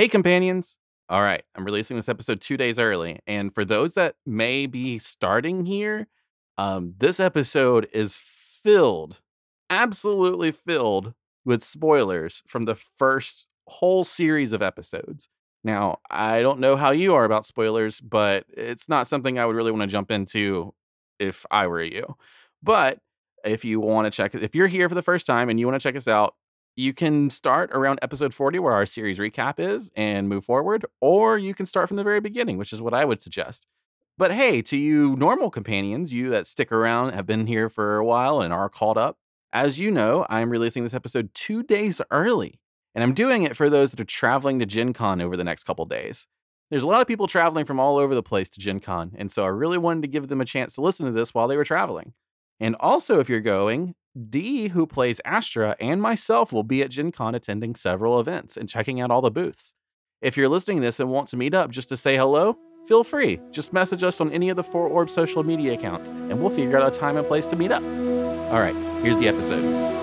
Hey, companions. All right, I'm releasing this episode two days early. And for those that may be starting here, um, this episode is filled, absolutely filled with spoilers from the first whole series of episodes. Now, I don't know how you are about spoilers, but it's not something I would really want to jump into if I were you. But if you want to check, if you're here for the first time and you want to check us out, you can start around episode 40 where our series recap is and move forward or you can start from the very beginning which is what i would suggest. But hey to you normal companions you that stick around have been here for a while and are called up as you know i'm releasing this episode two days early and i'm doing it for those that are traveling to gen con over the next couple days. There's a lot of people traveling from all over the place to gen con and so i really wanted to give them a chance to listen to this while they were traveling. And also if you're going Dee, who plays Astra, and myself will be at Gen Con attending several events and checking out all the booths. If you're listening to this and want to meet up just to say hello, feel free. Just message us on any of the Four Orb social media accounts, and we'll figure out a time and place to meet up. All right, here's the episode.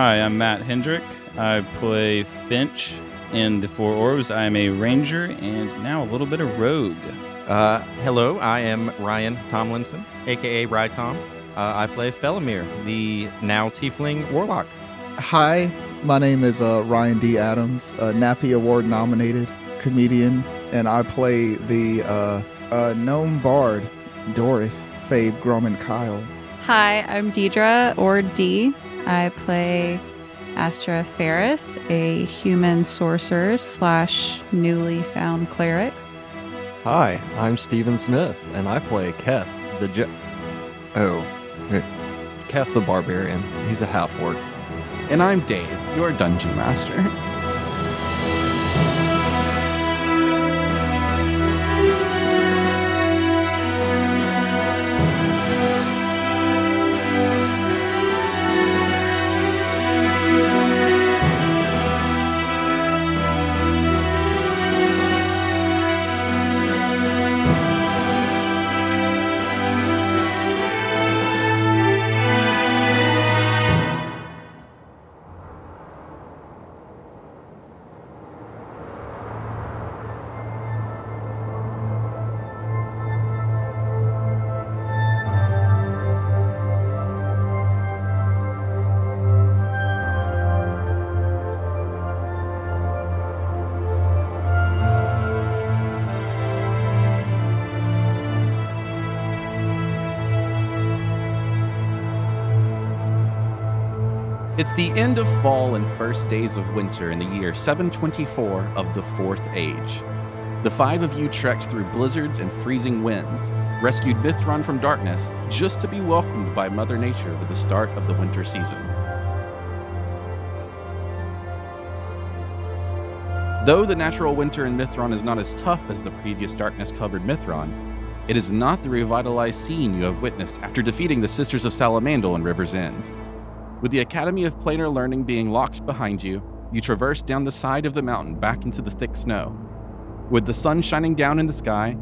Hi, I'm Matt Hendrick. I play Finch in The Four Orbs. I am a ranger and now a little bit of rogue. Uh, hello, I am Ryan Tomlinson, aka Rye Tom. Uh, I play Felomir, the now Tiefling Warlock. Hi, my name is uh, Ryan D. Adams, a Nappy Award nominated comedian, and I play the uh, uh, gnome bard, Dorith Fabe Grumman Kyle. Hi, I'm Deidre, or Dee. I play Astra Ferris, a human sorcerer slash newly found cleric. Hi, I'm Stephen Smith, and I play Keth the Je- Oh, eh, Keth the Barbarian. He's a half orc. And I'm Dave, your dungeon master. It's the end of fall and first days of winter in the year 724 of the Fourth Age. The five of you trekked through blizzards and freezing winds, rescued Mithron from darkness, just to be welcomed by Mother Nature with the start of the winter season. Though the natural winter in Mithron is not as tough as the previous darkness covered Mithron, it is not the revitalized scene you have witnessed after defeating the Sisters of Salamandal in River's End. With the Academy of Planar Learning being locked behind you, you traverse down the side of the mountain back into the thick snow. With the sun shining down in the sky,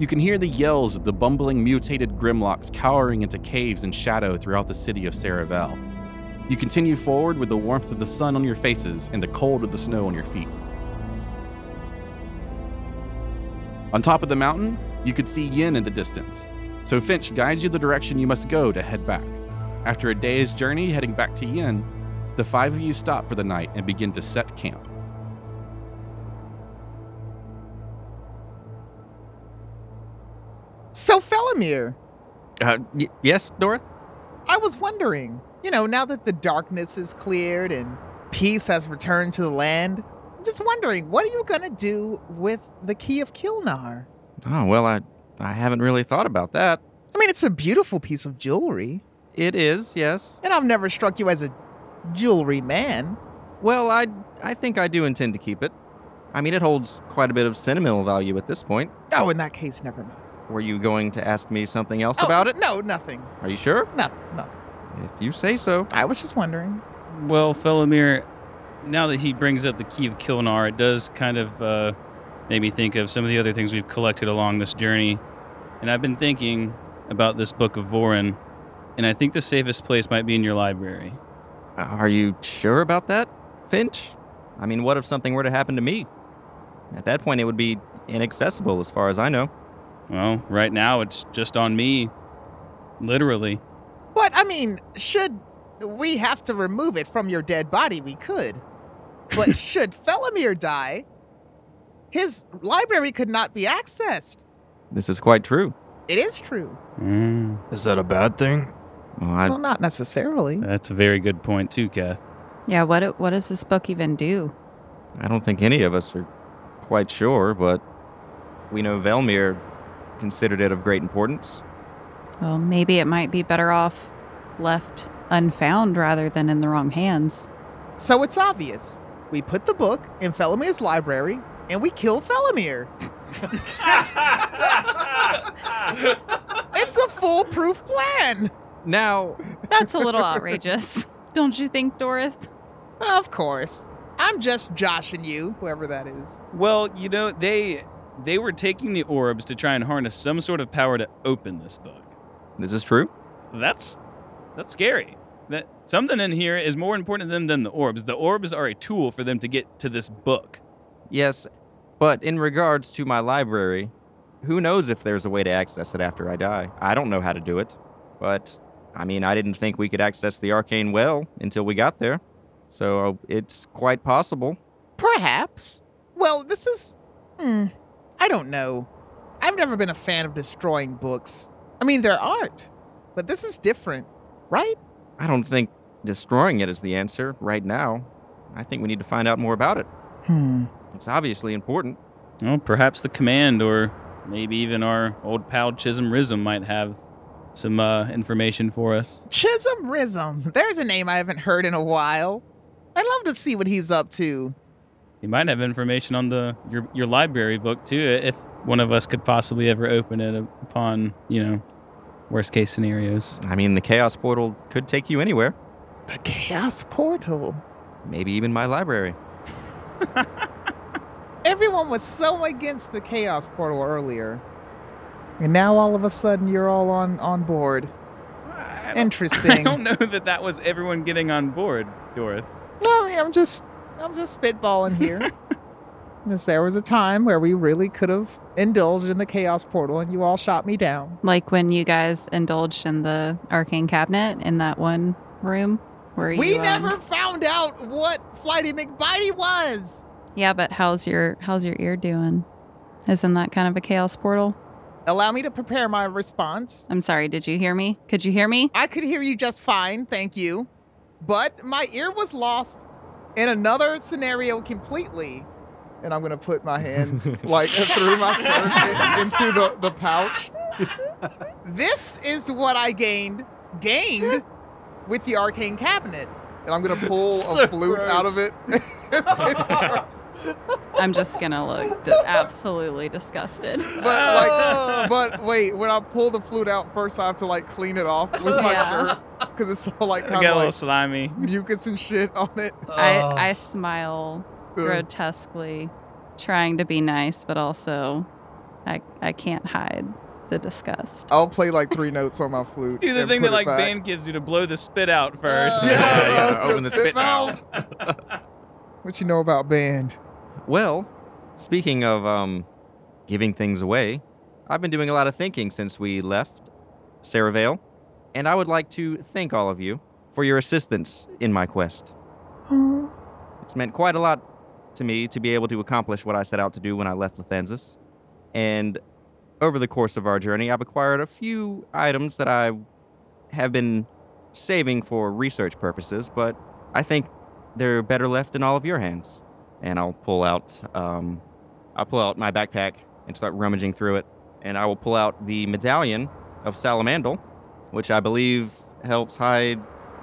you can hear the yells of the bumbling mutated Grimlocks cowering into caves and shadow throughout the city of Saravel. You continue forward with the warmth of the sun on your faces and the cold of the snow on your feet. On top of the mountain, you could see Yin in the distance, so Finch guides you the direction you must go to head back. After a day's journey heading back to Yin, the five of you stop for the night and begin to set camp. So, Felomir, Uh, y- yes, Dorith? I was wondering, you know, now that the darkness is cleared and peace has returned to the land, I'm just wondering, what are you going to do with the Key of Kilnar? Oh, well, I, I haven't really thought about that. I mean, it's a beautiful piece of jewelry, It is, yes. and I've never struck you as a jewelry man. Well, I I think I do intend to keep it. I mean, it holds quite a bit of sentimental value at this point. Oh, in that case, never mind. Were you going to ask me something else Oh, about it? No, nothing. Are you sure? Nothing. Nothing. If you say so. I was just wondering. Well, Felomir, now that he brings up the key of Kilnar, it does kind of uh, make me think of some of the other things we've collected along this journey. And I've been thinking about this book of Vorin, and I think the safest place might be in your library. Uh, Are you sure about that, Finch? I mean, what if something were to happen to me? At that point, it would be inaccessible as far as I know. Well, right now it's just on me, literally. But I mean, should we have to remove it from your dead body, we could. But should Felomir die, his library could not be accessed. This is quite true. It is true. Mm, Is that a bad thing? Well, I, well, not necessarily. that's a very good point too, Kath. Yeah, what what does this book even do? I don't think any of us are quite sure, but we know Velmir considered it of great importance. Well, maybe it might be better off left unfound rather than in the wrong hands. So it's obvious. We put the book in Felomir's library and we kill Felomir. it's a foolproof plan. Now, That's a little outrageous. Don't you think, Dorith? Of course. I'm just joshing you, whoever that is. Well, you know, they they were taking the orbs to try and harness some sort of power to open this book. Is this true. That's that's scary. That something in here is more important to them than the orbs. The orbs are a tool for them to get to this book. Yes, but in regards to my library, who knows if there's a way to access it after I die? I don't know how to do it. But, I mean, I didn't think we could access the arcane well until we got there. So it's quite possible. Perhaps. Well, this is. Hmm. I don't know. I've never been a fan of destroying books. I mean, they're art, but this is different, right? I don't think destroying it is the answer right now. I think we need to find out more about it. Hmm. It's obviously important. Well, perhaps the command or maybe even our old pal Chisholm Rism might have some uh, information for us. Chisholm Rism. There's a name I haven't heard in a while. I'd love to see what he's up to. You might have information on the your your library book too, if one of us could possibly ever open it upon you know worst case scenarios. I mean, the Chaos Portal could take you anywhere, The Chaos Portal. maybe even my library. Everyone was so against the Chaos Portal earlier. And now all of a sudden you're all on, on board. I don't, I don't know that that was everyone getting on board, Dorith. No, I mean, I'm just I'm just spitballing here. Because there was a time where we really could have indulged in the chaos portal and you all shot me down. Like when you guys indulged in the arcane cabinet in that one room where we you. um, never found out what Flighty McBitey was. Yeah, but how's your how's your ear doing? Isn't that kind of a chaos portal? Allow me to prepare my response. I'm sorry. Did you hear me? Could you hear me? I could hear you just fine, thank you. But my ear was lost in another scenario completely. And I'm gonna put my hands like through my shirt in- into the, the pouch. this is what I gained gained with the arcane cabinet. And I'm gonna pull So a flute out of it. It's- I'm just gonna look d- absolutely disgusted. but like but wait, when I pull the flute out first I have to like clean it off with my Yeah. shirt. Because it's all like I kind got a of little like slimy. mucus and shit on it. I I smile Ugh. grotesquely, trying to be nice, but also I I can't hide the disgust. I'll play like three notes on my flute. Do the and thing put that it like back. band kids do to blow the spit out first. Yeah, Yeah, uh, open the spit valve. What you know about band? Well, speaking of um, giving things away, I've been doing a lot of thinking since we left Saravale, and I would like to thank all of you for your assistance in my quest. It's meant quite a lot to me to be able to accomplish what I set out to do when I left Lathansis. And over the course of our journey, I've acquired a few items that I have been saving for research purposes, but I think they're better left in all of your hands. And I'll pull out, um, I'll pull out my backpack and start rummaging through it, and I will pull out the medallion of Salamandal, which I believe helps hide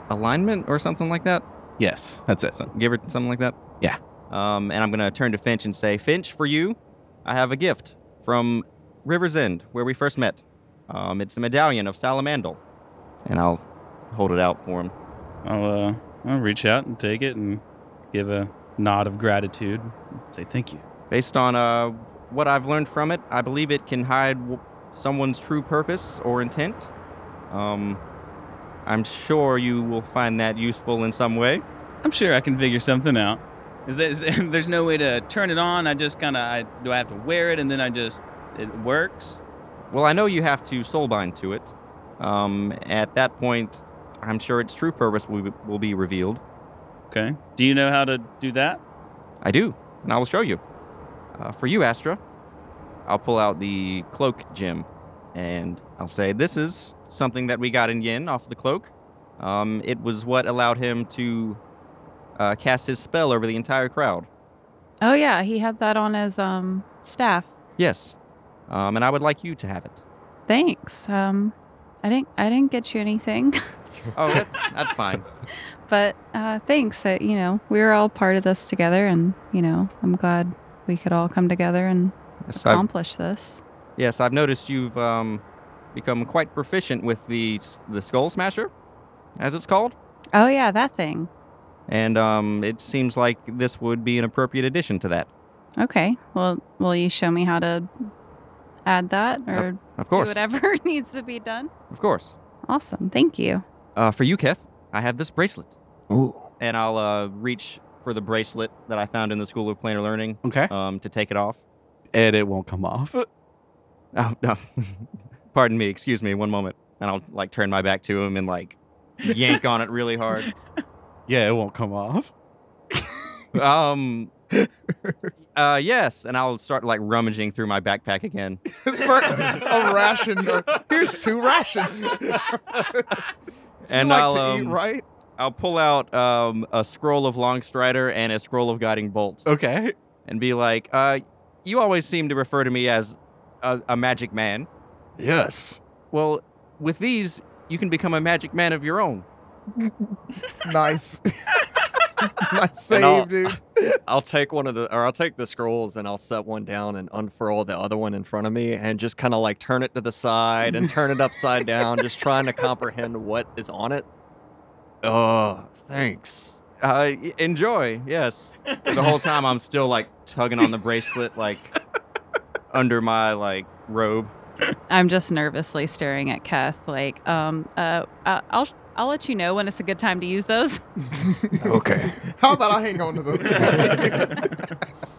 alignment or something like that. Yes, that's it. So, give her something like that. Yeah. Um, and I'm gonna turn to Finch and say, Finch, for you, I have a gift from River's End, where we first met. Um, it's a medallion of Salamandal, and I'll hold it out for him. I'll, uh, I'll reach out and take it and give a nod of gratitude. Say thank you. Based on uh, what I've learned from it, I believe it can hide w- someone's true purpose or intent. Um, I'm sure you will find that useful in some way. I'm sure I can figure something out. Is there, is, there's no way to turn it on. I just kind of I do I have to wear it and then I just it works. Well, I know you have to soulbind to it. Um, at that point, I'm sure its true purpose will be, will be revealed. Okay. Do you know how to do that? I do, and I will show you. Uh, for you, Astra, I'll pull out the cloak gem, and I'll say, This is something that we got in Yin off the cloak. Um, it was what allowed him to uh, cast his spell over the entire crowd. Oh yeah, he had that on his um staff. Yes. Um, and I would like you to have it. Thanks. Um, I didn't I didn't get you anything, Oh, that's, that's fine. but uh, thanks. Uh, you know, we were all part of this together, and you know, I'm glad we could all come together and Yes, I've, accomplish this. yes, I've noticed you've um, become quite proficient with the, the Skull Smasher, as it's called. Oh yeah, that thing. And um, it seems like this would be an appropriate addition to that. Okay. Well, will you show me how to add that or Of do course. whatever needs to be done? Of course. Awesome. Thank you. Uh, for you, Keth, I have this bracelet. Ooh. And I'll uh, reach for the bracelet that I found in the School of Planar Learning Okay. um, to take it off. And it won't come off. Oh, no. Pardon me. Excuse me. One moment. And I'll like turn my back to him and like yank on it really hard. Yeah, it won't come off. Um. Uh, yes. And I'll start like rummaging through my backpack again. It's for a ration. Here's two rations. And like I'll to eat, um, right? I'll pull out um, a scroll of Longstrider and a scroll of Guiding Bolt. Okay. and be like, uh, you always seem to refer to me as a, a magic man. Yes. Well, with these, you can become a magic man of your own. Nice. nice And I'll- dude. I'll take one of the, or I'll take the scrolls and I'll set one down and unfurl the other one in front of me and just kind of like turn it to the side and turn it upside down, just trying to comprehend what is on it. Oh, thanks. Uh, enjoy, yes. the whole time I'm still like tugging on the bracelet, like under my like robe. I'm just nervously staring at Keth. Like, um, uh, I'll I'll let you know when it's a good time to use those. Okay. How about I hang on to those?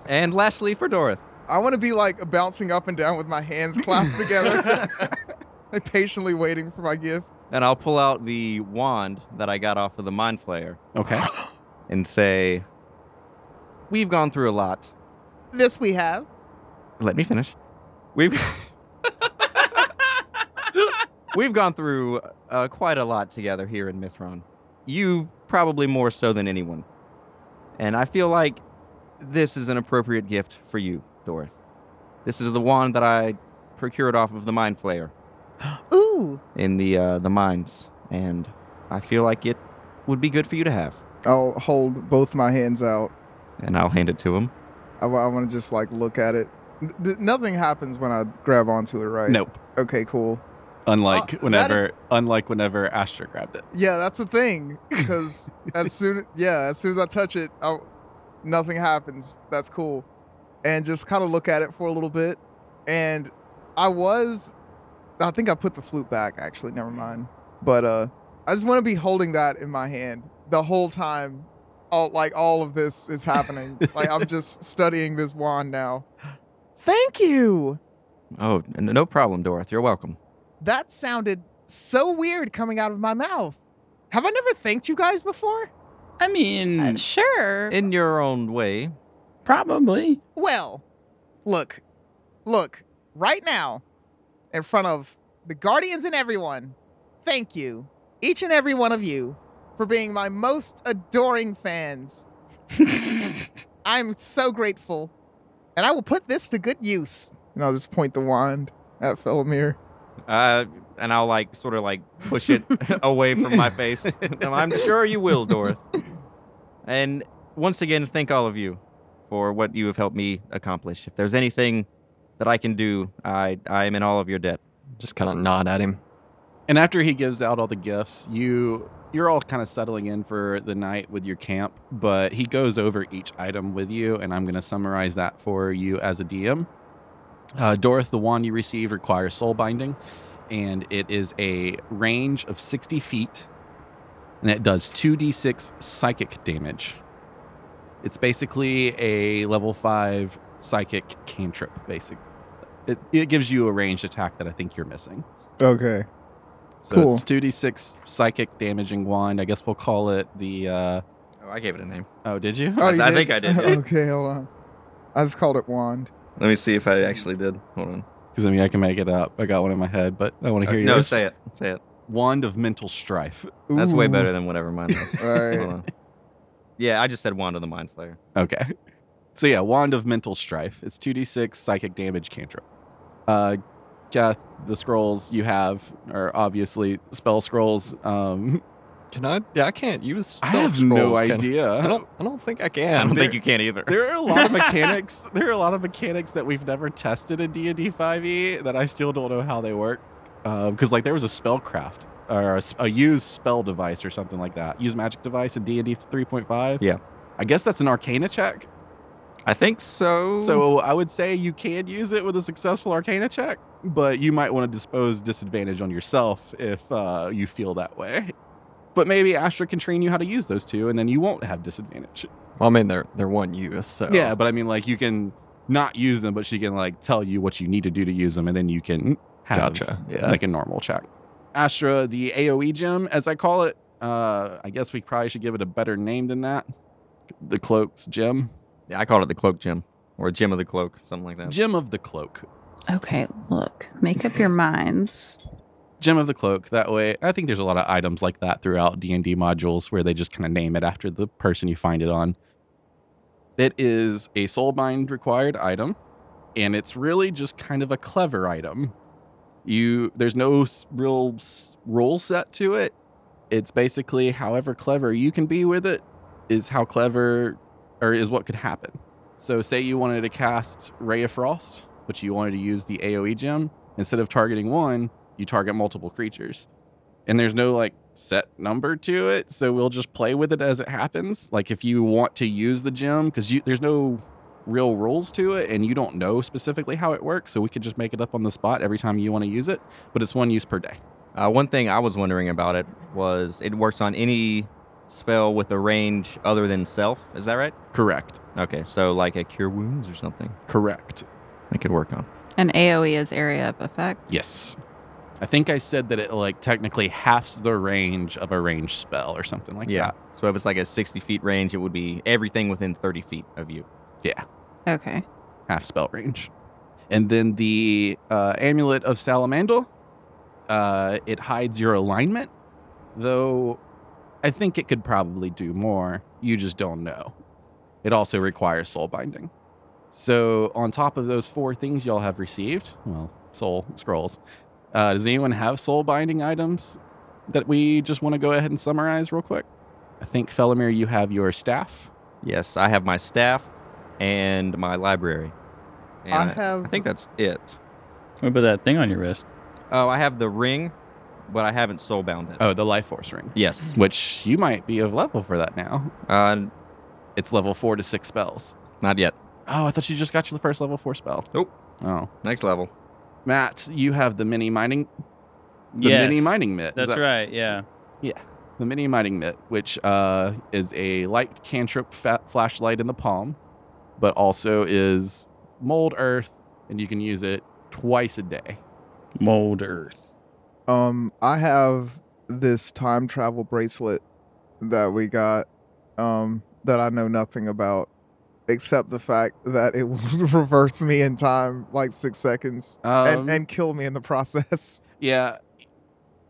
And lastly, for Dorothy. I want to be like bouncing up and down with my hands clasped together, like patiently waiting for my gift. And I'll pull out the wand that I got off of the Mind Flayer Okay. and say, We've gone through a lot. This we have. Let me finish. We've we've gone through uh, quite a lot together here in Mithron. You probably more so than anyone, and I feel like this is an appropriate gift for you, Dorothy. This is the wand that I procured off of the Mind Flayer Ooh. in the uh, the mines, and I feel like it would be good for you to have. I'll hold both my hands out. And I'll hand it to him. I, want to just like look at it. N- nothing happens when I grab onto it, right? Nope. Okay, cool. Unlike Uh, whenever, is- unlike whenever Astra grabbed it. Yeah, that's the thing. Because as soon, yeah, as soon as I touch it, i nothing happens. That's cool. And just kind of look at it for a little bit. And I was, I think I put the flute back. Actually, never mind. But uh, I just want to be holding that in my hand the whole time. All like all of this is happening. like I'm just studying this wand now. Thank you. Oh, no problem, Dorothy. You're welcome. That sounded so weird coming out of my mouth. Have I never thanked you guys before? I mean, Uh, sure. In your own way, probably. Well, look, look, right now, in front of the Guardians and everyone, thank you, each and every one of you, for being my most adoring fans. I'm so grateful, and I will put this to good use. And I'll just point the wand at Felomir. Uh, and I'll like sort of like push it away from my face. And I'm sure you will, Dorothy. And once again, thank all of you for what you have helped me accomplish. If there's anything that I can do, I I am in all of your debt. Just kind of nod at him. And after he gives out all the gifts, you you're all kind of settling in for the night with your camp, but he goes over each item with you, and I'm going to summarize that for you as a DM. Uh, Dorth, the wand you receive requires soul binding, and it is a range of 60 feet, and it does 2d6 psychic damage. It's basically a level 5 psychic cantrip, basic. It, it gives you a ranged attack that I think you're missing. Okay. So Cool. it's 2d6 psychic damaging wand. I guess we'll call it the. Uh, Oh, I gave it a name. oh, did you? Oh, you I think I did, yeah. okay, hold on. I just called it wand. Let me see if I actually did. Hold on. Because I mean, I can make it up. I got one in my head, but I want to hear Uh, no, say it. Say it. Wand of mental strife. That's way better than whatever mine was. Right. Hold on. Yeah, I just said wand of the mind flayer. Okay. So yeah, wand of mental strife. It's 2d6 psychic damage cantrip. Uh, Kath, the scrolls you have are obviously spell scrolls. Um, Can I? Yeah, I can't use. I have no scrolls, can- idea. I don't. I don't think I can. I don't there- think you can either. There are a lot of mechanics. there are a lot of mechanics that we've never tested in D and D 5e that I still don't know how they work. Because like there was a spellcraft or a use spell device or something like that. Use magic device in D and D 3.5. Yeah. I guess that's an Arcana check. I think so. So I would say you can use it with a successful Arcana check, but you might want to dispose disadvantage on yourself if uh, you feel that way. But maybe Astra can train you how to use those two, and then you won't have disadvantage. Well, I mean, they're they're one use. So Yeah, but I mean, like you can not use them, but she can like tell you what you need to do to use them, and then you can have Gotcha, yeah. like a normal check. Astra, the AOE gem, as I call it. Uh, I guess we probably should give it a better name than that. The cloak's gem, yeah, I called it the cloak gem or gem of the cloak, something like that. gem of the cloak, Okay, look, make up your minds. Gem of the cloak. That way, I think there's a lot of items like that throughout D and D modules where they just kind of name it after the person you find it on. It is a soul soulbind required item, and it's really just kind of a clever item. You there's no real rule set to it. It's basically however clever you can be with it is how clever or is what could happen. So say you wanted to cast Ray of Frost, but you wanted to use the AoE gem, instead of targeting one, you target multiple creatures. And there's no like set number to it, so we'll just play with it as it happens. Like if you want to use the gem because there's no real rules to it and you don't know specifically how it works, so we could just make it up on the spot every time you want to use it, but it's one use per day. Uh, one thing I was wondering about it was it works on any spell with a range other than self. Is that right? Correct. Okay, so like a cure wounds or something, Correct. it could work on. And AoE is area of effect. Yes. I think I said that it like technically halves the range of a range spell or something like yeah. that. So if it's like a 60 feet range, it would be everything within 30 feet of you. Yeah. Okay. half spell range. And then the uh, amulet of Salamandal, uh, it hides your alignment, though I think it could probably do more. You just don't know. It also requires soul binding. So, on top of those four things y'all have received, well, soul scrolls, uh, does anyone have soul binding items that we just want to go ahead and summarize real quick? I think, Felomir, you have your staff. Yes, I have my staff and my library. And I have. I think that's it. What about that thing on your wrist? Oh, I have the ring, but I haven't soul bound it. Oh, the life force ring. Yes. Which you might be of level for that now. Uh, It's level four to six spells. not yet. Oh, I thought you just got your first level four spell. Nope. Oh, Next level. Matt, you have the mini mining, the Yes, mini mining mitt. That's that- right. Yeah. Yeah, the mini mining mitt, which uh, is a light cantrip fa- flashlight in the palm, but also is mold earth, and you can use it twice a day. Mold earth. Um, I have this time travel bracelet that we got, um, that I know nothing about, except the fact that it will reverse me in time like six seconds Um, and and kill me in the process. Yeah.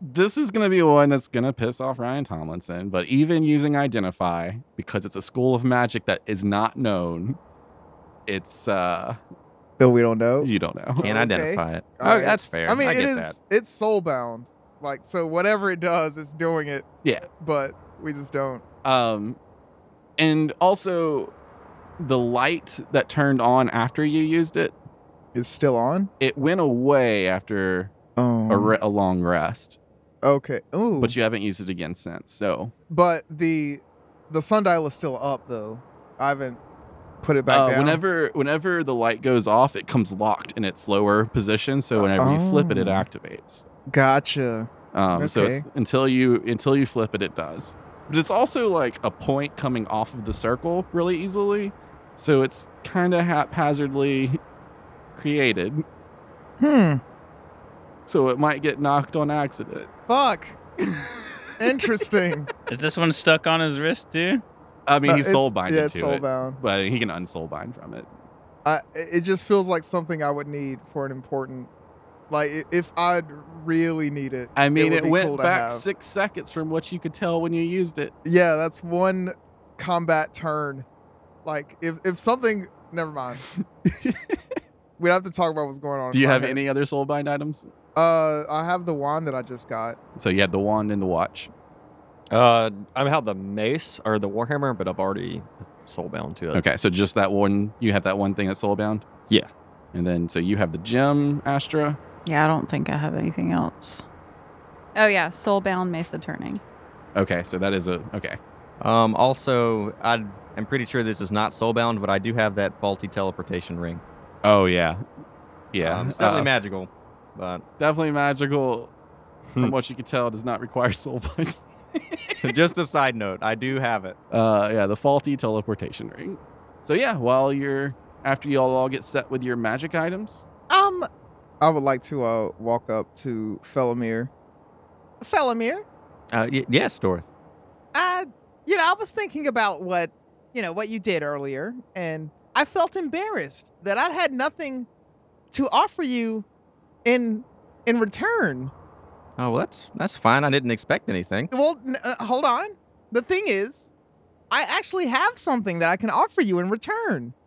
This is going to be one that's going to piss off Ryan Tomlinson, but even using Identify, because it's a school of magic that is not known, it's, uh, That we don't know. you don't know. Can't Okay. identify it. Oh, right. that's fair. I mean, I it get is. It's soul bound. Like so, whatever it does, it's doing it. Yeah. But we just don't. Um, And also, the light that turned on after you used It's still on. it went away after Oh, a, re- a long rest, okay. Ooh, but you haven't used it again since. So, but the the sundial is still up though. I haven't put it back uh, down. whenever whenever the light goes off, it comes locked in its lower position. So whenever you flip it, it Oh. activates. Gotcha. Um, So it's until you until you flip it, it does. But it's also like a point coming off of the circle really easily. So it's kind of haphazardly created. Hmm. So it might get knocked on accident. Fuck. Interesting. Is this one stuck on his wrist too? I mean, Uh, he's it's- soul binded Yeah, it's to soul it, bound. but he can unsoul bind from it. I, it just feels like something I would need for an important, like i- if I'd really need it. I mean, would it, be went cool to back have. six seconds from what you could tell when you used it. Yeah, that's one combat turn. Like if if something, never mind. we have to talk about what's going on. Do you have head. any other soul bind items? Uh, I have the wand that I just got. So you had the wand and the watch. Uh, I have the mace or the warhammer, but I've already soulbound to it. Okay, so just that one. You have that one thing that's soul bound. Yeah. And then so you have the gem, Astra. Yeah, I don't think I have anything else. Oh yeah, soulbound Mesa turning. Okay, so that is a okay. Um, also, i I'm pretty sure this is not soulbound, but I do have that faulty teleportation ring. Oh yeah, yeah. Um, it's definitely uh, magical, but definitely magical. From Hmm. what you could tell, it does not require soul binding. just a side note, I do have it. Uh, yeah, the faulty teleportation ring. So yeah, while you're after you all all get set with your magic items, Um, I would like to uh walk up to Felomir. Felomir, Uh, y- yes, Dorth. I, you know, I was thinking about what, you know, what you did earlier, and I felt embarrassed that I had nothing to offer you in in return. Oh, well, that's that's fine. I didn't expect anything. Well, n- uh, hold on. The thing is, I actually have something that I can offer you in return.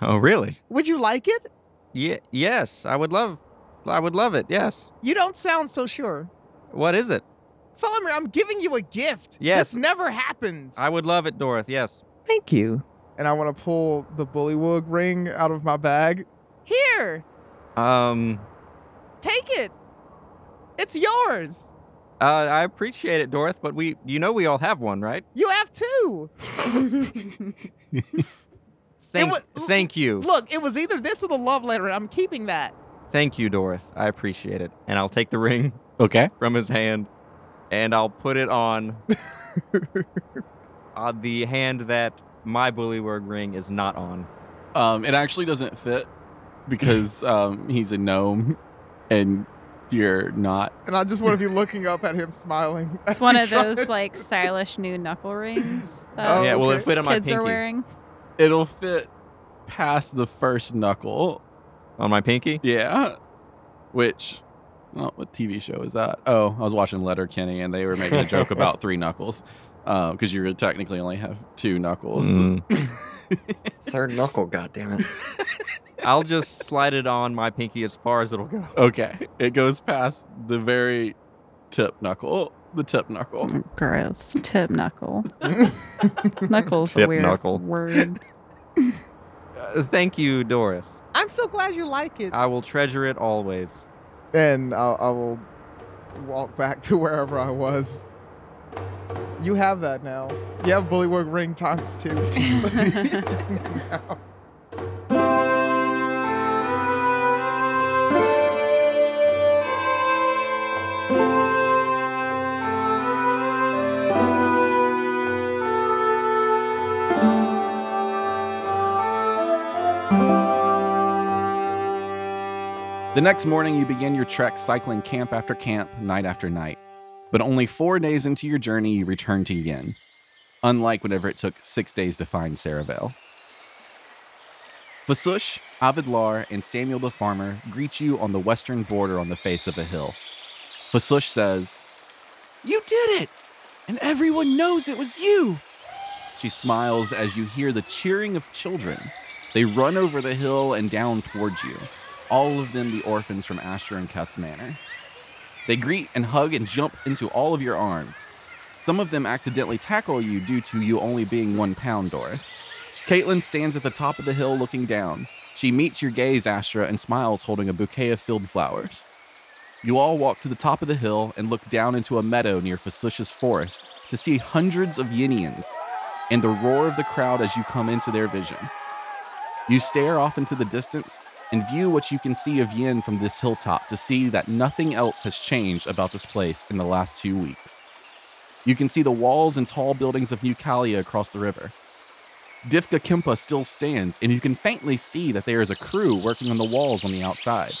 Oh, really? Would you like it? Yeah. Yes, I would love. I would love it. Yes. You don't sound so sure. What is it? Felomir, I'm giving you a gift. Yes. This never happens. I would love it, Dorth. Yes. Thank you. And I want to pull the bullywug ring out of my bag. Here, Um. take it. It's yours. Uh, I appreciate it, Dorth, but we, you know, we all have one, right? You have two. Thank, wa- thank you, Look, it was either this or the love letter, and I'm keeping that. thank you, Dorth. I appreciate it, and I'll take the ring okay. from his hand, and I'll put it on, on the hand that my bullywug ring is not on. Um, it actually doesn't fit because um he's a gnome, and you're not. And I just want to be looking up at him smiling. It's one he of those tries- like stylish new knuckle rings that Oh, yeah, well, it okay. fit on my kids are pinky. wearing. It'll fit past the first knuckle. On my pinky? Yeah. Which, oh, what TV show is that? Oh, I was watching Letterkenny, and they were making a joke about three knuckles, because you technically only have two knuckles. Mm. Third knuckle, goddammit. I'll just slide it on my pinky as far as it'll go. Okay, it goes past the very tip knuckle, the tip knuckle. Gross. Tip knuckle. Knuckles a weird knuckle. word. Uh, thank you, Doris. I'm so glad you like it. I will treasure it always. and I, I will walk back to wherever I was. You have that now. You have bullywug ring times two. Now. The next morning, you begin your trek cycling camp after camp, night after night. But only four days into your journey, you return to Yin, unlike whenever it took six days to find Saravale. Fasush, Avidlar, and Samuel the farmer greet you on the western border on the face of a hill. Fasush says, You did it! And everyone knows it was you! She smiles as you hear the cheering of children. They run over the hill and down towards you all of them the orphans from Asher and Keth's manor. They greet and hug and jump into all of your arms. Some of them accidentally tackle you due to you only being one pound, Dorith. Caitlin stands at the top of the hill looking down. She meets your gaze, Astra, and smiles holding a bouquet of field flowers. You all walk to the top of the hill and look down into a meadow near Facetious Forest to see hundreds of Yinians and the roar of the crowd as you come into their vision. You stare off into the distance and view what you can see of Yin from this hilltop to see that nothing else has changed about this place in the last two weeks. You can see the walls and tall buildings of New Kalia across the river. Difka Kempa still stands, and you can faintly see that there is a crew working on the walls on the outside.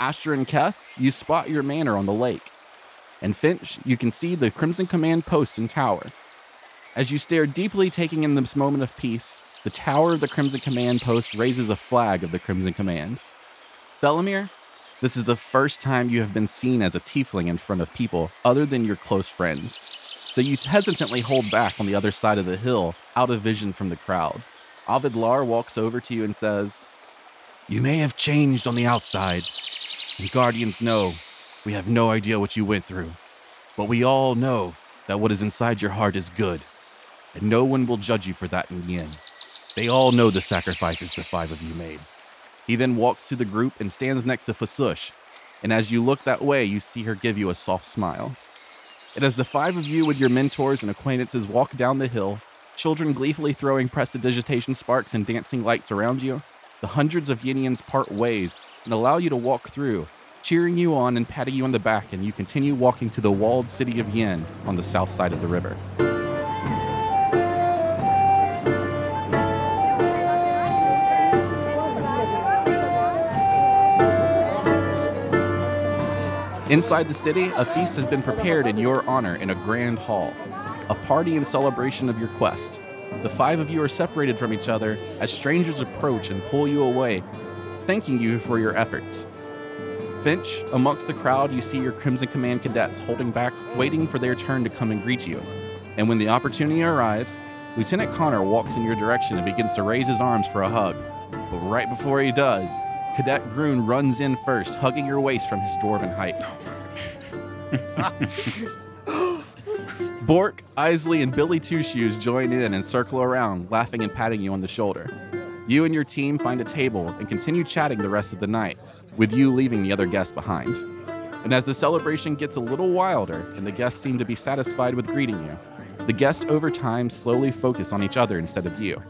Asher and Keth, you spot your manor on the lake. And Finch, you can see the Crimson Command post and tower. As you stare deeply, taking in this moment of peace, the tower of the Crimson Command post raises a flag of the Crimson Command. Felomir, this is the first time you have been seen as a tiefling in front of people other than your close friends. So you hesitantly hold back on the other side of the hill, out of vision from the crowd. Ovid Lar walks over to you and says, You may have changed on the outside, and Guardians know we have no idea what you went through. But we all know that what is inside your heart is good, and no one will judge you for that in the end. They all know the sacrifices the five of you made. He then walks to the group and stands next to Fasush, and as you look that way, you see her give you a soft smile. And as the five of you with your mentors and acquaintances walk down the hill, children gleefully throwing prestidigitation sparks and dancing lights around you, the hundreds of Yinians part ways and allow you to walk through, cheering you on and patting you on the back, and you continue walking to the walled city of Yin on the south side of the river. Inside the city, a feast has been prepared in your honor in a grand hall, a party in celebration of your quest. The five of you are separated from each other as strangers approach and pull you away, thanking you for your efforts. Finch, amongst the crowd, you see your Crimson Command cadets holding back, waiting for their turn to come and greet you. And when the opportunity arrives, Lieutenant Connor walks in your direction and begins to raise his arms for a hug. But right before he does, Cadet Groon runs in first, hugging your waist from his dwarven height. Bork, Isley, and Billy Two Shoes join in and circle around, laughing and patting you on the shoulder. You and your team find a table and continue chatting the rest of the night, with you leaving the other guests behind. And as the celebration gets a little wilder and the guests seem to be satisfied with greeting you, the guests over time slowly focus on each other instead of you.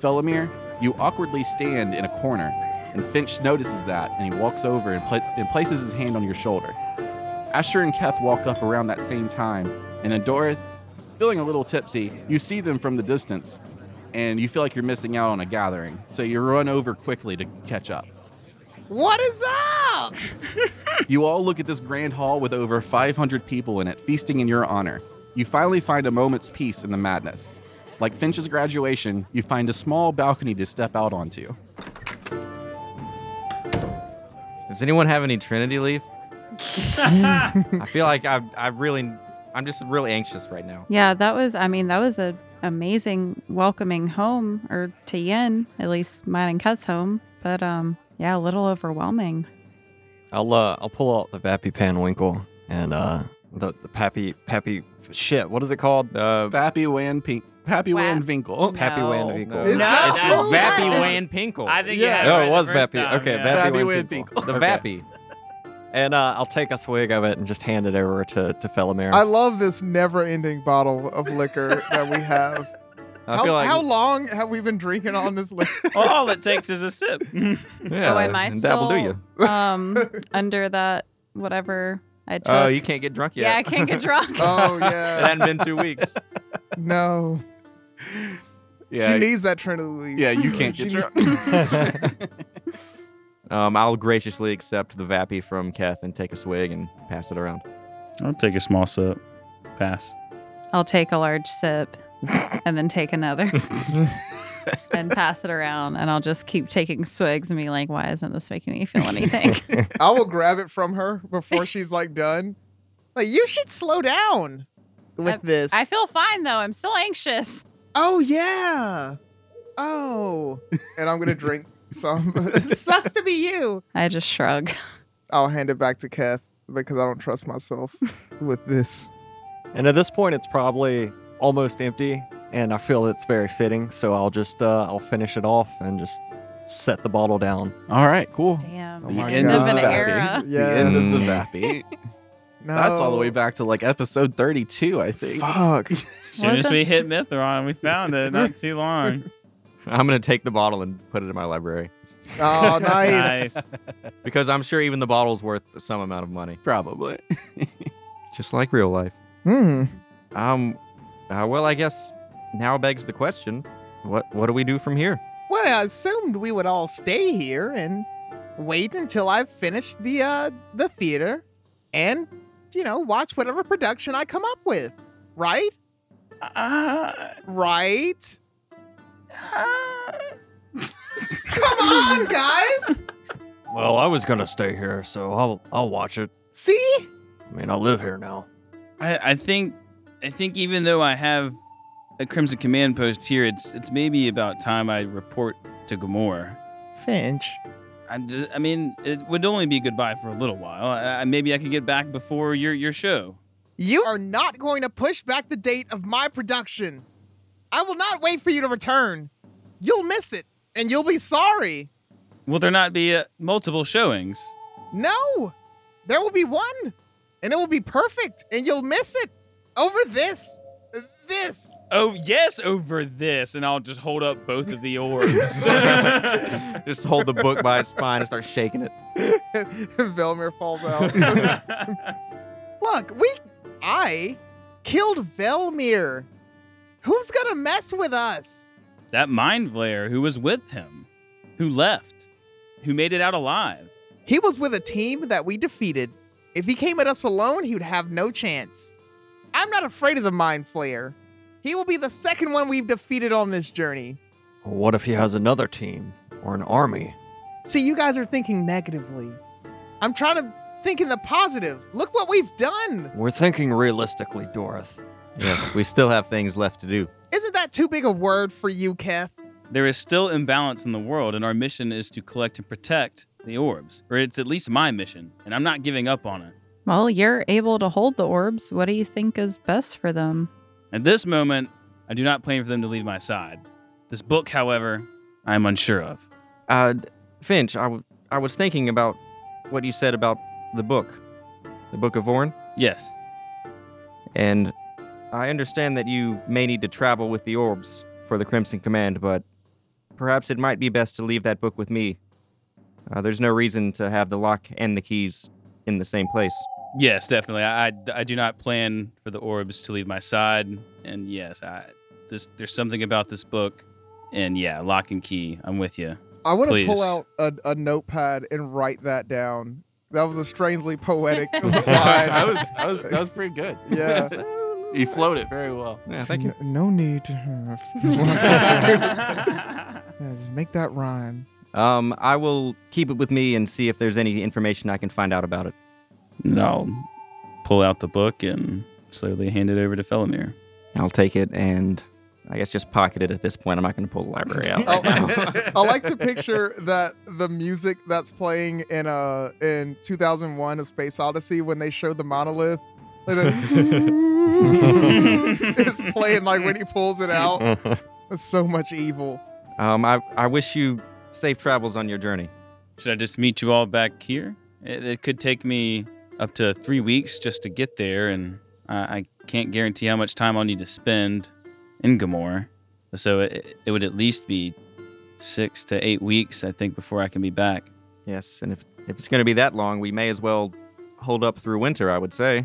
Felomir, you awkwardly stand in a corner, and Finch notices that and he walks over and, pla- and places his hand on your shoulder. Asher and Keth walk up around that same time, and then Dorith, feeling a little tipsy, you see them from the distance, and you feel like you're missing out on a gathering, so you run over quickly to catch up. What is up? You all look at this grand hall with over 500 people in it, feasting in your honor. You finally find a moment's peace in the madness. Like Finch's graduation, you find a small balcony to step out onto. Does anyone have any Trinity leaf? I feel like I, I really, I'm just really anxious right now. Yeah, that was. I mean, that was a amazing welcoming home, or to Yin, at least mine and Cut's home. But um, yeah, a little overwhelming. I'll uh, I'll pull out the Vappy Panwinkle and uh, the the Pappy Pappy shit. What is it called? Uh, Vappy Wan Pink, Pappy Wa- Wan Winkle. Pappy No. Wanwinkle. Is no, that it's true? the Vappy Yes. Wan Pinkle. I think Yeah. you had Oh, it was first Vappy. time, Okay, yeah. Vappy Pappy Wan Wan Pinkle. the Okay. Vappy. And uh, I'll take a swig of it and just hand it over to to Felomir. I love this never-ending bottle of liquor that we have. I how, feel like how long have we been drinking on this liquor? All it takes is a sip. yeah, oh, am I and still dabble do you? um under that whatever I took? Oh, you can't get drunk yet. yeah, I can't get drunk. oh yeah. it yeah, hadn't been two weeks. no. Yeah, She needs that Trinity. leaf. yeah, you can't get need- drunk. Um, I'll graciously accept the Vappy from Keth and take a swig and pass it around. I'll take a small sip. Pass. I'll take a large sip and then take another and pass it around, and I'll just keep taking swigs and be like, "Why isn't this making me feel anything?" I will grab it from her before she's like done. Like you should slow down with this. I feel fine though. I'm still anxious. Oh yeah. Oh, and I'm gonna drink some. it sucks to be you. I just shrug. I'll hand it back to Kath because I don't trust myself with this. And at this point, it's probably almost empty, and I feel it's very fitting. So I'll just uh, I'll finish it off and just set the bottle down. All right, cool. Damn. Oh The end End of of an the era. The end of the Vappy. No. That's all the way back to like episode 32, I think. Fuck. As soon as Wasn't- we hit Mithron, we found it. Not too long. I'm gonna take the bottle and put it in my library Oh, nice. Nice. because I'm sure even the bottle's worth some amount of money, Probably. just like real life. Hmm. Um, uh, well, I guess now begs the question: what what do we do from here? Well, I assumed we would all stay here and wait until I've finished the uh the theater and you know, watch whatever production I come up with. Right? Uh, Right? uh, Come on, guys. Well, I was gonna stay here, so I'll I'll watch it. See? I mean, I live here now. I, I think I think even though I have a Crimson Command post here, it's it's maybe about time I report to Gamor. Finch. I, I mean, it would only be goodbye for a little while. I, I- maybe I could get back before your your show. You are not going to push back the date of my production. I will not wait for you to return. You'll miss it, and you'll be sorry. Will there not be uh, multiple showings? No, there will be one, and it will be perfect, and you'll miss it over this. This. Oh yes, over this, and I'll just hold up both of the orbs. Just hold the book by its spine and start shaking it. Velmir falls out. Look, we. I killed Velmir. Who's gonna mess with us? that mind flayer who was with him, who left, who made it out alive. He was with a team that we defeated. If he came at us alone, he would have no chance. I'm not afraid of the Mind Flayer. He will be the second one we've defeated on this journey. What if he has another team or an army? See, you guys are thinking negatively. I'm trying to think in the positive. Look what we've done. We're thinking realistically, Dorith. Yes, we still have things left to do. Isn't that too big a word for you, Keth? There is still imbalance in the world, and our mission is to collect and protect the orbs. Or it's at least my mission, and I'm not giving up on it. Well, you're able to hold the orbs. What do you think is best for them? At this moment, I do not plan for them to leave my side. This book, however, I am unsure of. Uh, Finch, I, w- I was thinking about what you said about the book, the Book of Orn, Yes. and I understand that you may need to travel with the orbs for the Crimson Command, but perhaps it might be best to leave that book with me. Uh, there's no reason to have the lock and the keys in the same place. Yes, definitely. I, I, I do not plan for the orbs to leave my side. And yes, I, this there's something about this book. And yeah, lock and key. I'm with you. I want to pull out a, a notepad and write that down. That was a strangely poetic I line. was, I was, that was pretty good. Yeah. he flowed it very well. Yeah, thank you. No, no need to. yeah, just make that rhyme. Um, I will keep it with me and see if there's any information I can find out about it. And I'll pull out the book and slowly hand it over to Felomir. I'll take it and I guess just pocketed at this point. I'm not going to pull the library out. right now. I like to picture that the music that's playing in uh in 2001: A Space Odyssey when they show the monolith, like that, it's playing like when he pulls it out. That's so much evil. um, I, I wish you safe travels on your journey. Should I just meet you all back here? It, it could take me up to three weeks just to get there, and I, I can't guarantee how much time I'll need to spend in Gamor. So it, it would at least be six to eight weeks, I think, before I can be back. Yes, and if, if it's going to be that long, we may as well hold up through winter, I would say.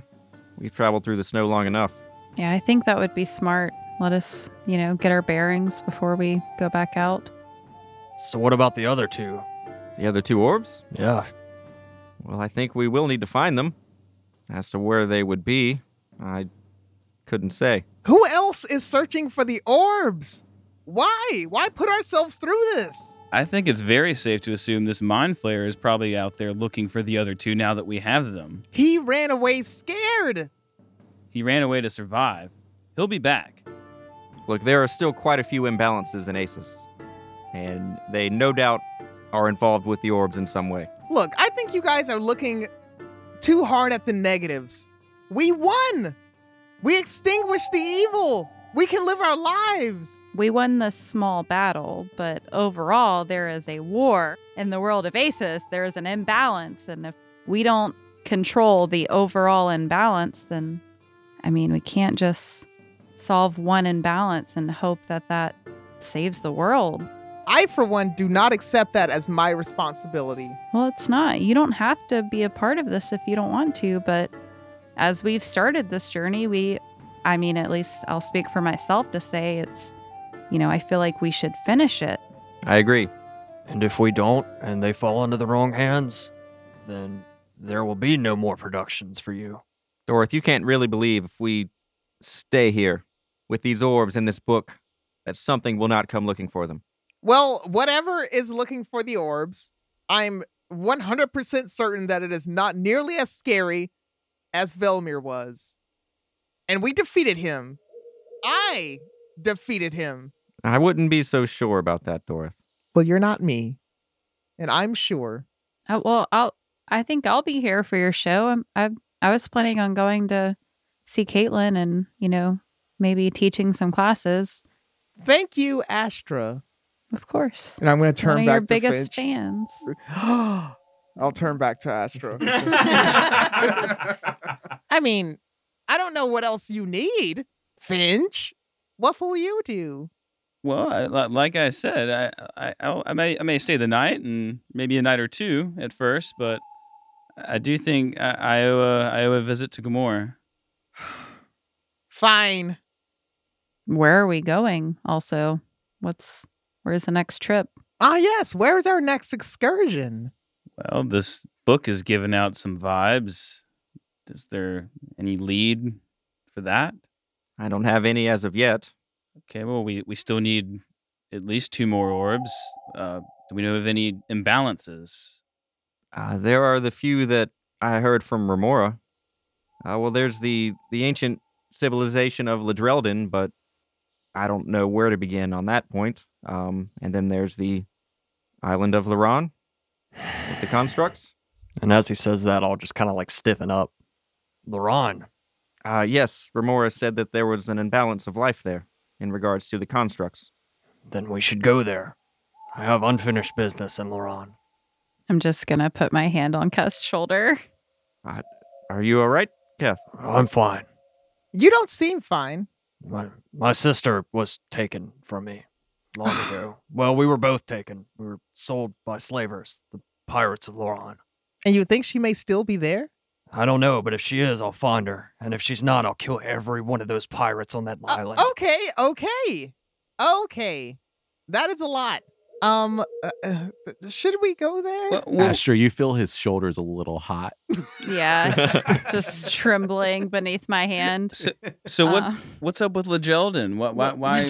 We've traveled through the snow long enough. Yeah, I think that would be smart. Let us, you know, get our bearings before we go back out. So what about the other two? The other two orbs? Yeah. Well, I think we will need to find them. As to where they would be, I couldn't say. Who else is searching for the orbs? Why? Why put ourselves through this? I think it's very safe to assume this mind flayer is probably out there looking for the other two now that we have them. He ran away scared. He ran away to survive. He'll be back. Look, there are still quite a few imbalances in Asus, and they no doubt are involved with the orbs in some way. Look, I think you guys are looking too hard at the negatives. We won. We extinguished the evil. We can live our lives. We won this small battle, but overall, there is a war. In the world of Asus, there is an imbalance. And if we don't control the overall imbalance, then, I mean, we can't just solve one imbalance and hope that that saves the world. I, for one, do not accept that as my responsibility. Well, it's not. You don't have to be a part of this if you don't want to, but as we've started this journey, we, I mean, at least I'll speak for myself to say it's, you know, I feel like we should finish it. I agree. And if we don't, and they fall into the wrong hands, then there will be no more productions for you. Dorothy, you can't really believe if we stay here with these orbs in this book that something will not come looking for them. Well, whatever is looking for the orbs, I'm 100% certain that it is not nearly as scary as Velmir was. And we defeated him. I defeated him. I wouldn't be so sure about that, Dorothy. Well, you're not me. And I'm sure. Uh, well, I'll, I think I'll be here for your show. I'm, I, I was planning on going to see Caitlin and, you know, maybe teaching some classes. Thank you, Astra. Of course. And I'm going to turn One of back your to biggest Finch. fans. I'll turn back to Astra. I mean, I don't know what else you need, Finch. What will you do? Well, I, like I said, I, I I'll- I may I may stay the night and maybe a night or two at first, but I do think I, I owe a, I owe a visit to Gamora. Fine. Where are we going? Also, what's where's the next trip? Ah, yes. Where's our next excursion? Well, this book is giving out some vibes. Is there any lead for that? I don't have any as of yet. Okay, well, we, we still need at least two more orbs. Uh, do we know of any imbalances? Uh, there are the few that I heard from Remora. Uh, well, there's the the ancient civilization of Ladreldon, but I don't know where to begin on that point. Um, and then there's the island of Laron with the constructs. And as he says that, I'll just kind of like stiffen up. Laron, Uh, yes, Remora said that there was an imbalance of life there in regards to the constructs. then we should go there. I have unfinished business in Laron. I'm just gonna put my hand on Keth's shoulder. Are you all right, Keth? I'm fine. You don't seem fine. My, my sister was taken from me long ago. well, we were both taken. We were sold by slavers, the pirates of Loran. And you think she may still be there? I don't know, but if she is, I'll find her. And if she's not, I'll kill every one of those pirates on that Uh, island. okay, okay. Okay. That is a lot. Um, uh, uh, should we go there? Well, well, Astra, you feel his shoulders a little hot. Yeah, just trembling beneath my hand. so, so what Uh, what's up with Legeldon? What why why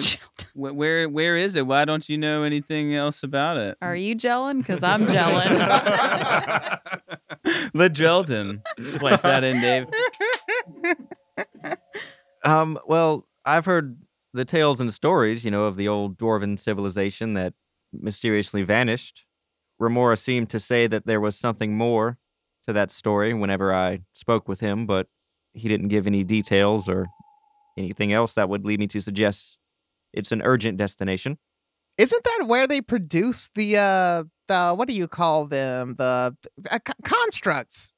wh- where where is it? Why don't you know anything else about it? Are you gelling? Because I'm gelling. Legeldon. Splice that in, Dave. Um, well, I've heard the tales and stories, you know, of the old dwarven civilization that mysteriously vanished. Remora seemed to say that there was something more to that story whenever I spoke with him, but he didn't give any details or anything else that would lead me to suggest it's an urgent destination. Isn't that where they produce the uh the what do you call them the uh, c- constructs?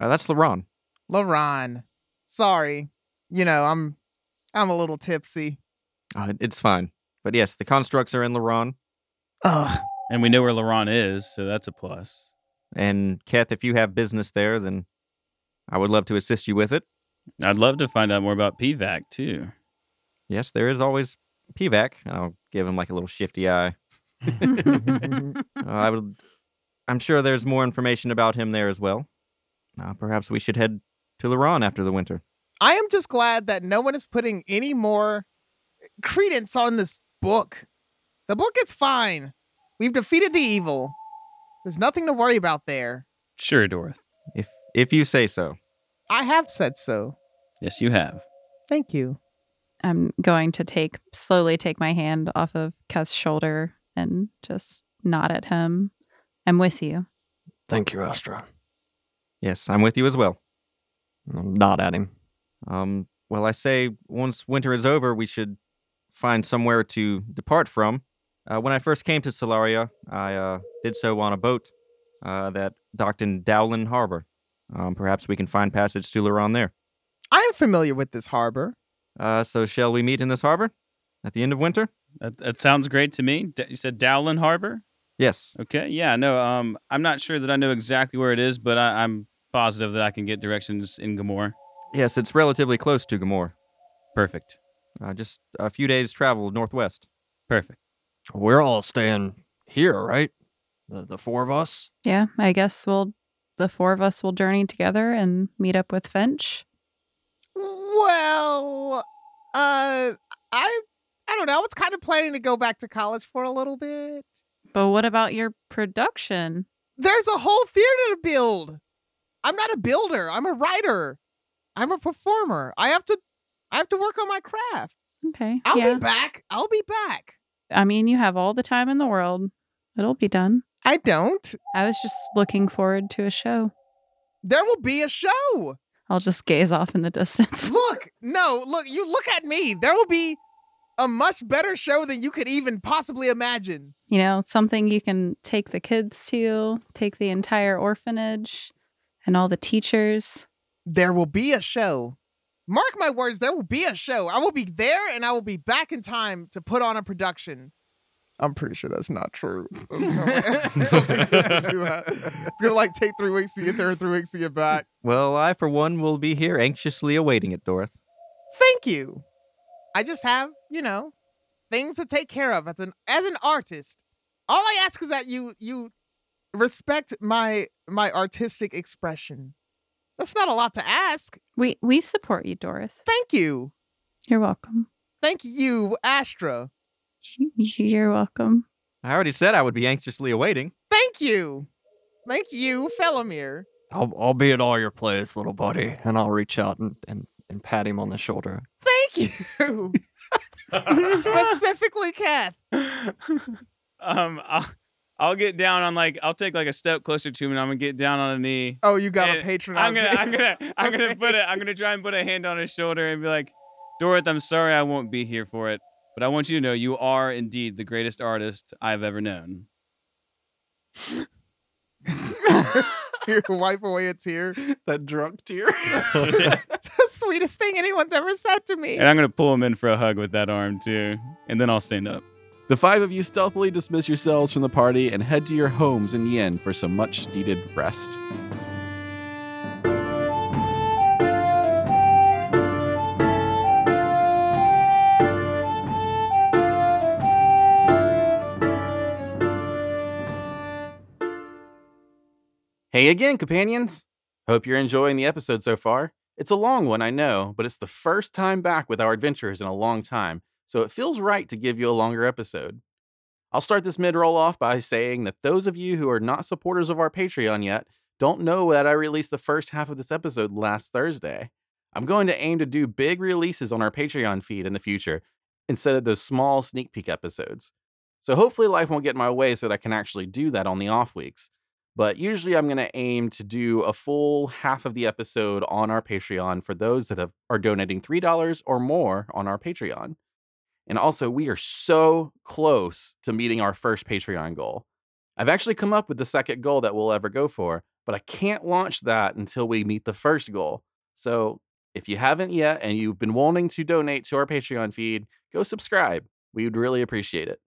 Uh, that's Laron. Laron. Sorry, you know I'm I'm a little tipsy. Uh, it's fine. But yes, the constructs are in Laron. Ugh. And we know where Laron is, so that's a plus. And Keth, if you have business there, then I would love to assist you with it. I'd love to find out more about Pivak too. Yes, there is always Pivak. I'll give him like a little shifty eye. Uh, I would. I'm sure there's more information about him there as well. Uh, perhaps we should head to Laron after the winter. I am just glad that no one is putting any more credence on this book. The book is fine. We've defeated the evil. There's nothing to worry about there. Sure, Dorth. If if you say so. I have said so. Yes, you have. Thank you. I'm going to take slowly take my hand off of Keth's shoulder and just nod at him. I'm with you. Thank you, Astra. Yes, I'm with you as well. I'll nod at him. Um, Well, I say once winter is over, we should find somewhere to depart from. Uh, when I first came to Solaria, I uh, did so on a boat uh, that docked in Dowlin Harbor. Um, perhaps we can find passage to Luron there. I am familiar with this harbor. Uh, so, shall we meet in this harbor at the end of winter? That, that sounds great to me. D- you said Dowlin Harbor? Yes. Okay. Yeah. No. Um. I'm not sure that I know exactly where it is, but I, I'm positive that I can get directions in Gamor. Yes, it's relatively close to Gamor. Perfect. Uh, just a few days' travel northwest. Perfect. We're all staying here, right? The, the four of us? Yeah, I guess we'll the four of us will journey together and meet up with Finch. Well, uh, I I don't know. I was kind of planning to go back to college for a little bit. But what about your production? There's a whole theater to build. I'm not a builder. I'm a writer. I'm a performer. I have to I have to work on my craft. Okay. I'll yeah. be back. I'll be back. I mean, you have all the time in the world. It'll be done. I don't. I was just looking forward to a show. There will be a show. I'll just gaze off in the distance. Look, no, look, you look at me. There will be a much better show than you could even possibly imagine. You know, something you can take the kids to, take the entire orphanage and all the teachers. There will be a show. Mark my words, there will be a show. I will be there and I will be back in time to put on a production. I'm pretty sure that's not true. There's no way- there's no way you're gonna do that. It's gonna like take three weeks to get there and three weeks to get back. Well, I, for one, will be here anxiously awaiting it, Dorth. Thank you. I just have, you know, things to take care of as an as an artist. All I ask is that you you respect my my artistic expression. That's not a lot to ask. We we support you, Doris. Thank you. You're welcome. Thank you, Astra. You're welcome. I already said I would be anxiously awaiting. Thank you. Thank you, Felomir. I'll, I'll be at all your plays, little buddy. And I'll reach out and, and, and pat him on the shoulder. Thank you. Specifically, Kath. um. I'll, I'll get down on like I'll take like a step closer to him and I'm gonna get down on a knee. Oh, you got a patron. I'm gonna I'm gonna I'm Okay. gonna put it I'm gonna try and put a hand on his shoulder and be like, Dorothy, I'm sorry I won't be here for it, but I want you to know you are indeed the greatest artist I've ever known. you wipe away a tear. That drunk tear. That's the sweetest thing anyone's ever said to me. And I'm gonna pull him in for a hug with that arm too, and then I'll stand up. The five of you stealthily dismiss yourselves from the party and head to your homes in Yin for some much needed rest. Hey again, companions! Hope you're enjoying the episode so far. It's a long one, I know, but it's the first time back with our adventurers in a long time, so it feels right to give you a longer episode. I'll start this mid roll off by saying that those of you who are not supporters of our Patreon yet don't know that I released the first half of this episode last Thursday. I'm going to aim to do big releases on our Patreon feed in the future instead of those small sneak peek episodes. So hopefully life won't get in my way so that I can actually do that on the off weeks. But usually I'm going to aim to do a full half of the episode on our Patreon for those that have, are donating $3 or more on our Patreon. And also, we are so close to meeting our first Patreon goal. I've actually come up with the second goal that we'll ever go for, but I can't launch that until we meet the first goal. So if you haven't yet and you've been wanting to donate to our Patreon feed, go subscribe. We would really appreciate it.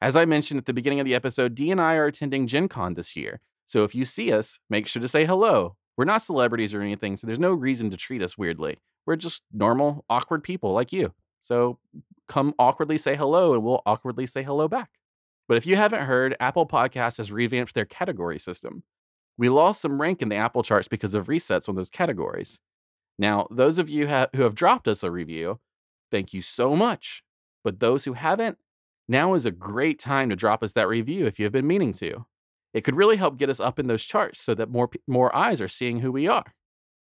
As I mentioned at the beginning of the episode, Dee and I are attending Gen Con this year. So if you see us, make sure to say hello. We're not celebrities or anything, so there's no reason to treat us weirdly. We're just normal, awkward people like you. So come awkwardly say hello and we'll awkwardly say hello back. But if you haven't heard, Apple Podcasts has revamped their category system. We lost some rank in the Apple charts because of resets on those categories. Now, those of you ha- who have dropped us a review, thank you so much. But those who haven't, now is a great time to drop us that review if you have been meaning to. It could really help get us up in those charts so that more more eyes are seeing who we are.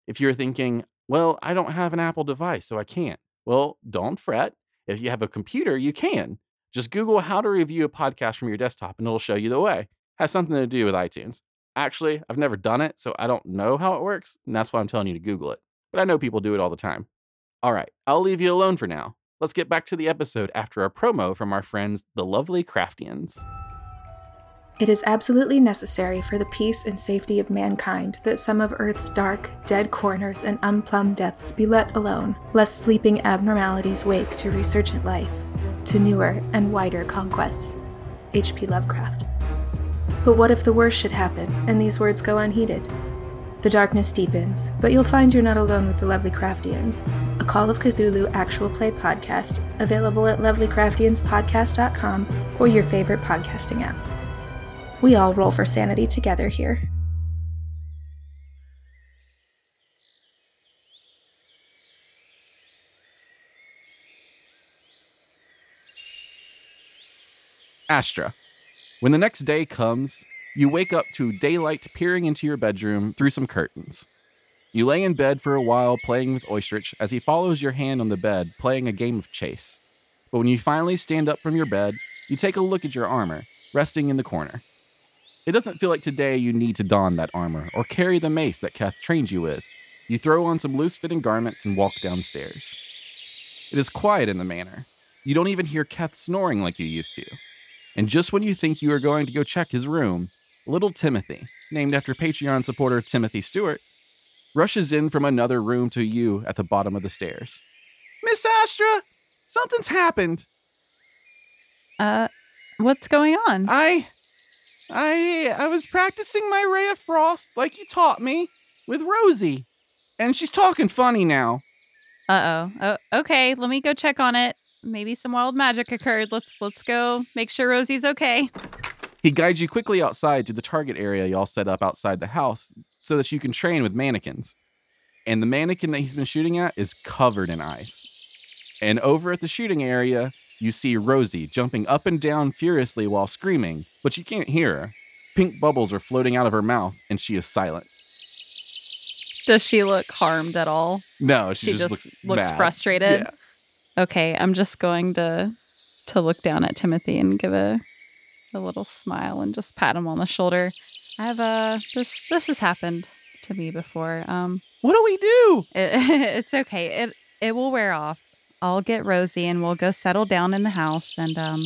If you're thinking, "Well, I don't have an Apple device, so I can't." Well, don't fret. If you have a computer, you can. Just Google how to review a podcast from your desktop and it'll show you the way. Has something to do with iTunes. Actually, I've never done it, so I don't know how it works, and that's why I'm telling you to Google it. But I know people do it all the time. All right, I'll leave you alone for now. Let's get back to the episode after a promo from our friends, the lovely Craftians. It is absolutely necessary for the peace and safety of mankind that some of Earth's dark, dead corners and unplumbed depths be let alone, lest sleeping abnormalities wake to resurgent life, to newer and wider conquests. H.P. Lovecraft. But what if the worst should happen and these words go unheeded? The darkness deepens, but you'll find you're not alone with the Lovely Craftians, a Call of Cthulhu actual play podcast available at lovelycraftianspodcast.com or your favorite podcasting app. We all roll for sanity together here. Astra. When the next day comes, you wake up to daylight peering into your bedroom through some curtains. You lay in bed for a while playing with Oystrich as he follows your hand on the bed, playing a game of chase. But when you finally stand up from your bed, you take a look at your armor, resting in the corner. It doesn't feel like today you need to don that armor or carry the mace that Kath trained you with. You throw on some loose fitting garments and walk downstairs. It is quiet in the manor. You don't even hear Keth snoring like you used to. And just when you think you are going to go check his room, little Timothy, named after Patreon supporter Timothy Stewart, rushes in from another room to you at the bottom of the stairs. Miss Astra, something's happened. Uh, what's going on? I I I was practicing my ray of frost like you taught me with Rosie. And she's talking funny now. Uh oh. Oh, okay. Let me go check on it. Maybe some wild magic occurred. Let's let's go make sure Rosie's okay. He guides you quickly outside to the target area y'all set up outside the house so that you can train with mannequins. And the mannequin that he's been shooting at is covered in ice. And over at the shooting area, you see Rosie jumping up and down furiously while screaming, but you can't hear her. Pink bubbles are floating out of her mouth, and she is silent. Does she look harmed at all? No, she, She, just, just, looks, looks, frustrated. Yeah. Okay, I'm just going to to look down at Timothy and give a a little smile and just pat him on the shoulder. I have a this this has happened to me before. Um, What do we do? it, it's okay. It it will wear off. I'll get Rosie and we'll go settle down in the house and um,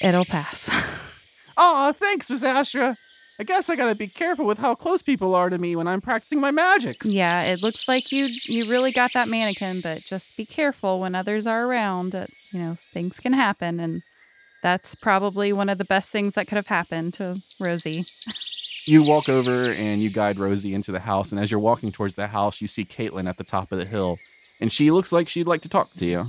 it'll pass. Aw, thanks, Miss Astra. I guess I gotta be careful with how close people are to me when I'm practicing my magics. yeah, it looks like you you really got that mannequin, but just be careful when others are around. Uh, you know, things can happen, and that's probably one of the best things that could have happened to Rosie. You walk over and you guide Rosie into the house, and as you're walking towards the house, you see Caitlin at the top of the hill, and she looks like she'd like to talk to you.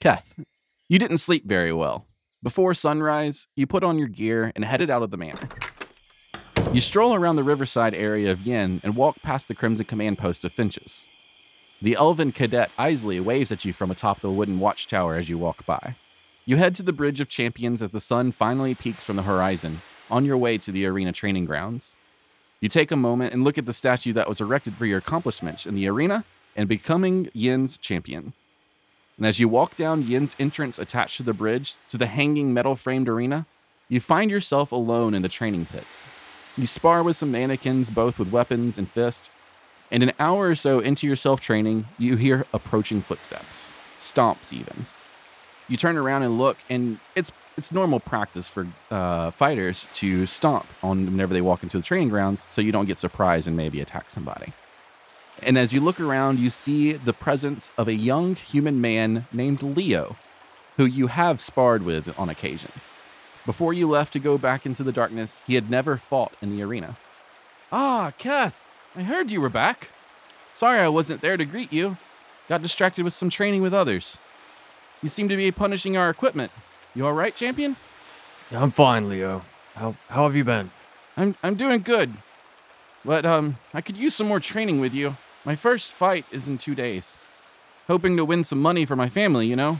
Keth, you didn't sleep very well. Before sunrise, you put on your gear and headed out of the manor. You stroll around the riverside area of Yin and walk past the Crimson Command post of Finches. The elven cadet Isley waves at you from atop the wooden watchtower as you walk by. You head to the Bridge of Champions as the sun finally peaks from the horizon, on your way to the arena training grounds. You take a moment and look at the statue that was erected for your accomplishments in the arena and becoming Yin's champion. And as you walk down Yin's entrance attached to the bridge to the hanging metal framed arena, you find yourself alone in the training pits. You spar with some mannequins, both with weapons and fists, and an hour or so into your self training, you hear approaching footsteps, stomps even. You turn around and look, and it's it's normal practice for uh, fighters to stomp on whenever they walk into the training grounds, so you don't get surprised and maybe attack somebody. And as you look around, you see the presence of a young human man named Leo, who you have sparred with on occasion. Before you left to go back into the darkness, he had never fought in the arena. Ah, Keth, I heard you were back. Sorry I wasn't there to greet you. Got distracted with some training with others. You seem to be punishing our equipment. You all right, champion? I'm fine, Leo. How how have you been? I'm I'm doing good. But um I could use some more training with you. My first fight is in 2 days. Hoping to win some money for my family, you know.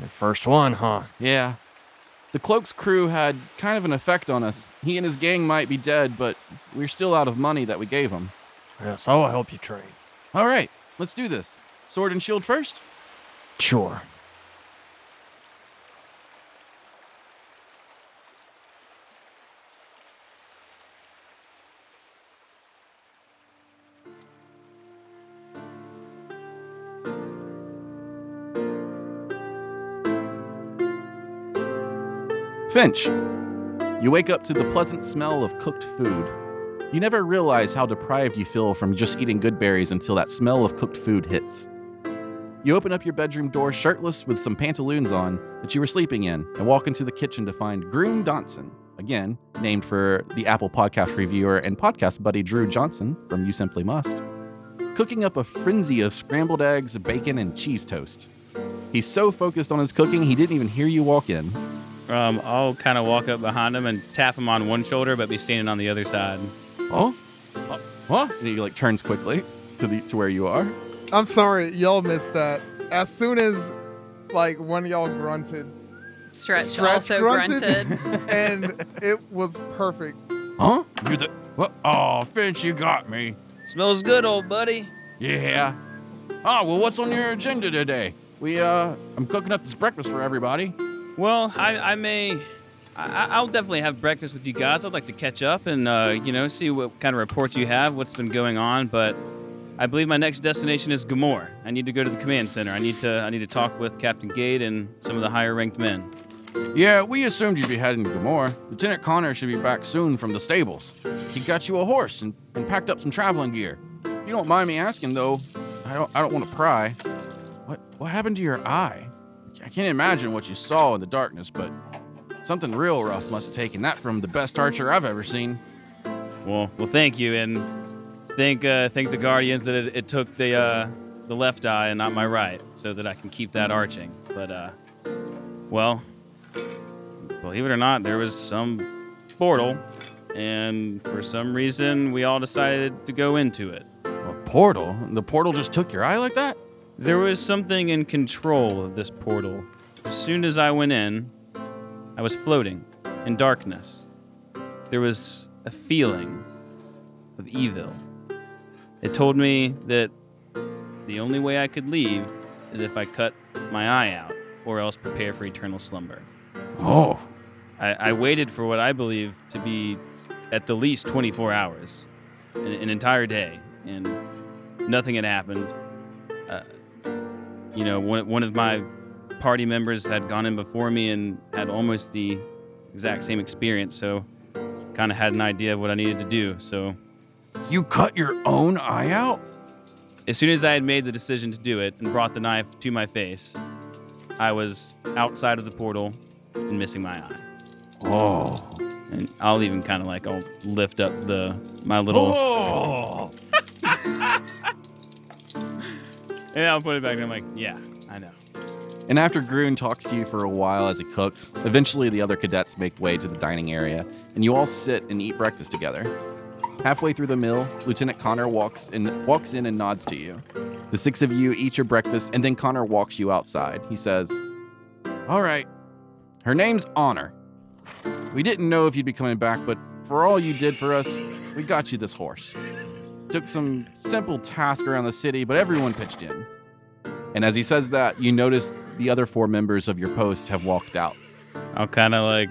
The first one, huh? Yeah. The Cloak's crew had kind of an effect on us. He and his gang might be dead, but we're still out of money that we gave him. Yes, I will help you train. All right, let's do this. Sword and shield first? Sure. Finch, you wake up to the pleasant smell of cooked food you never realize how deprived you feel from just eating good berries until that smell of cooked food hits. You open up your bedroom door shirtless with some pantaloons on that you were sleeping in and walk into the kitchen to find Groon Donson, again, named for the Apple podcast reviewer and podcast buddy Drew Johnson from You Simply Must, cooking up a frenzy of scrambled eggs, bacon, and cheese toast. He's so focused on his cooking, he didn't even hear you walk in. Um, I'll kind of walk up behind him and tap him on one shoulder, but be standing on the other side. Oh? Uh, What? And he like turns quickly to the to where you are. I'm sorry, y'all missed that. As soon as like one of y'all grunted, Stretch, Stretch also grunted. grunted. and it was perfect. Huh? You the what? Oh, Finch, you got me. Smells good, old buddy. Yeah. Oh well, what's on your agenda today? We uh, I'm cooking up this breakfast for everybody. Well, I, I may. I, I'll definitely have breakfast with you guys. I'd like to catch up and uh, you know see what kind of reports you have, what's been going on. But I believe my next destination is Gamor. I need to go to the command center. I need to I need to talk with Captain Gate and some of the higher ranked men. Yeah, we assumed you'd be heading to Gamor. Lieutenant Connor should be back soon from the stables. He got you a horse and, and packed up some traveling gear. If you don't mind me asking though, I don't I don't want to pry. What what happened to your eye? I can't imagine what you saw in the darkness, but something real rough must have taken that from the best archer I've ever seen. Well, well, thank you, and thank uh, thank the guardians that it, it took the uh, the left eye and not my right, so that I can keep that arching. But uh, well, believe it or not, there was some portal, and for some reason, we all decided to go into it. A portal? The portal just took your eye like that? There was something in control of this portal. As soon as I went in, I was floating in darkness. There was a feeling of evil. It told me that the only way I could leave is if I cut my eye out or else prepare for eternal slumber. Oh. I, I waited for what I believe to be at the least 24 hours, an, an entire day, and nothing had happened. Uh, you know, one, one of my party members had gone in before me and had almost the exact same experience, so kind of had an idea of what I needed to do. So You cut your own eye out? as soon as I had made the decision to do it and brought the knife to my face, I was outside of the portal and missing my eye. Oh. And I'll even kind of like I'll lift up the my little Oh. and I'll put it back and I'm like, yeah. And after Groon talks to you for a while as he cooks, eventually the other cadets make way to the dining area, and you all sit and eat breakfast together. Halfway through the meal, Lieutenant Connor walks in, walks in and nods to you. The six of you eat your breakfast, and then Connor walks you outside. He says, All right, her name's Honor. We didn't know if you'd be coming back, but for all you did for us, we got you this horse. Took some simple task around the city, but everyone pitched in. And as he says that, you notice the other four members of your post have walked out. I'll kind of like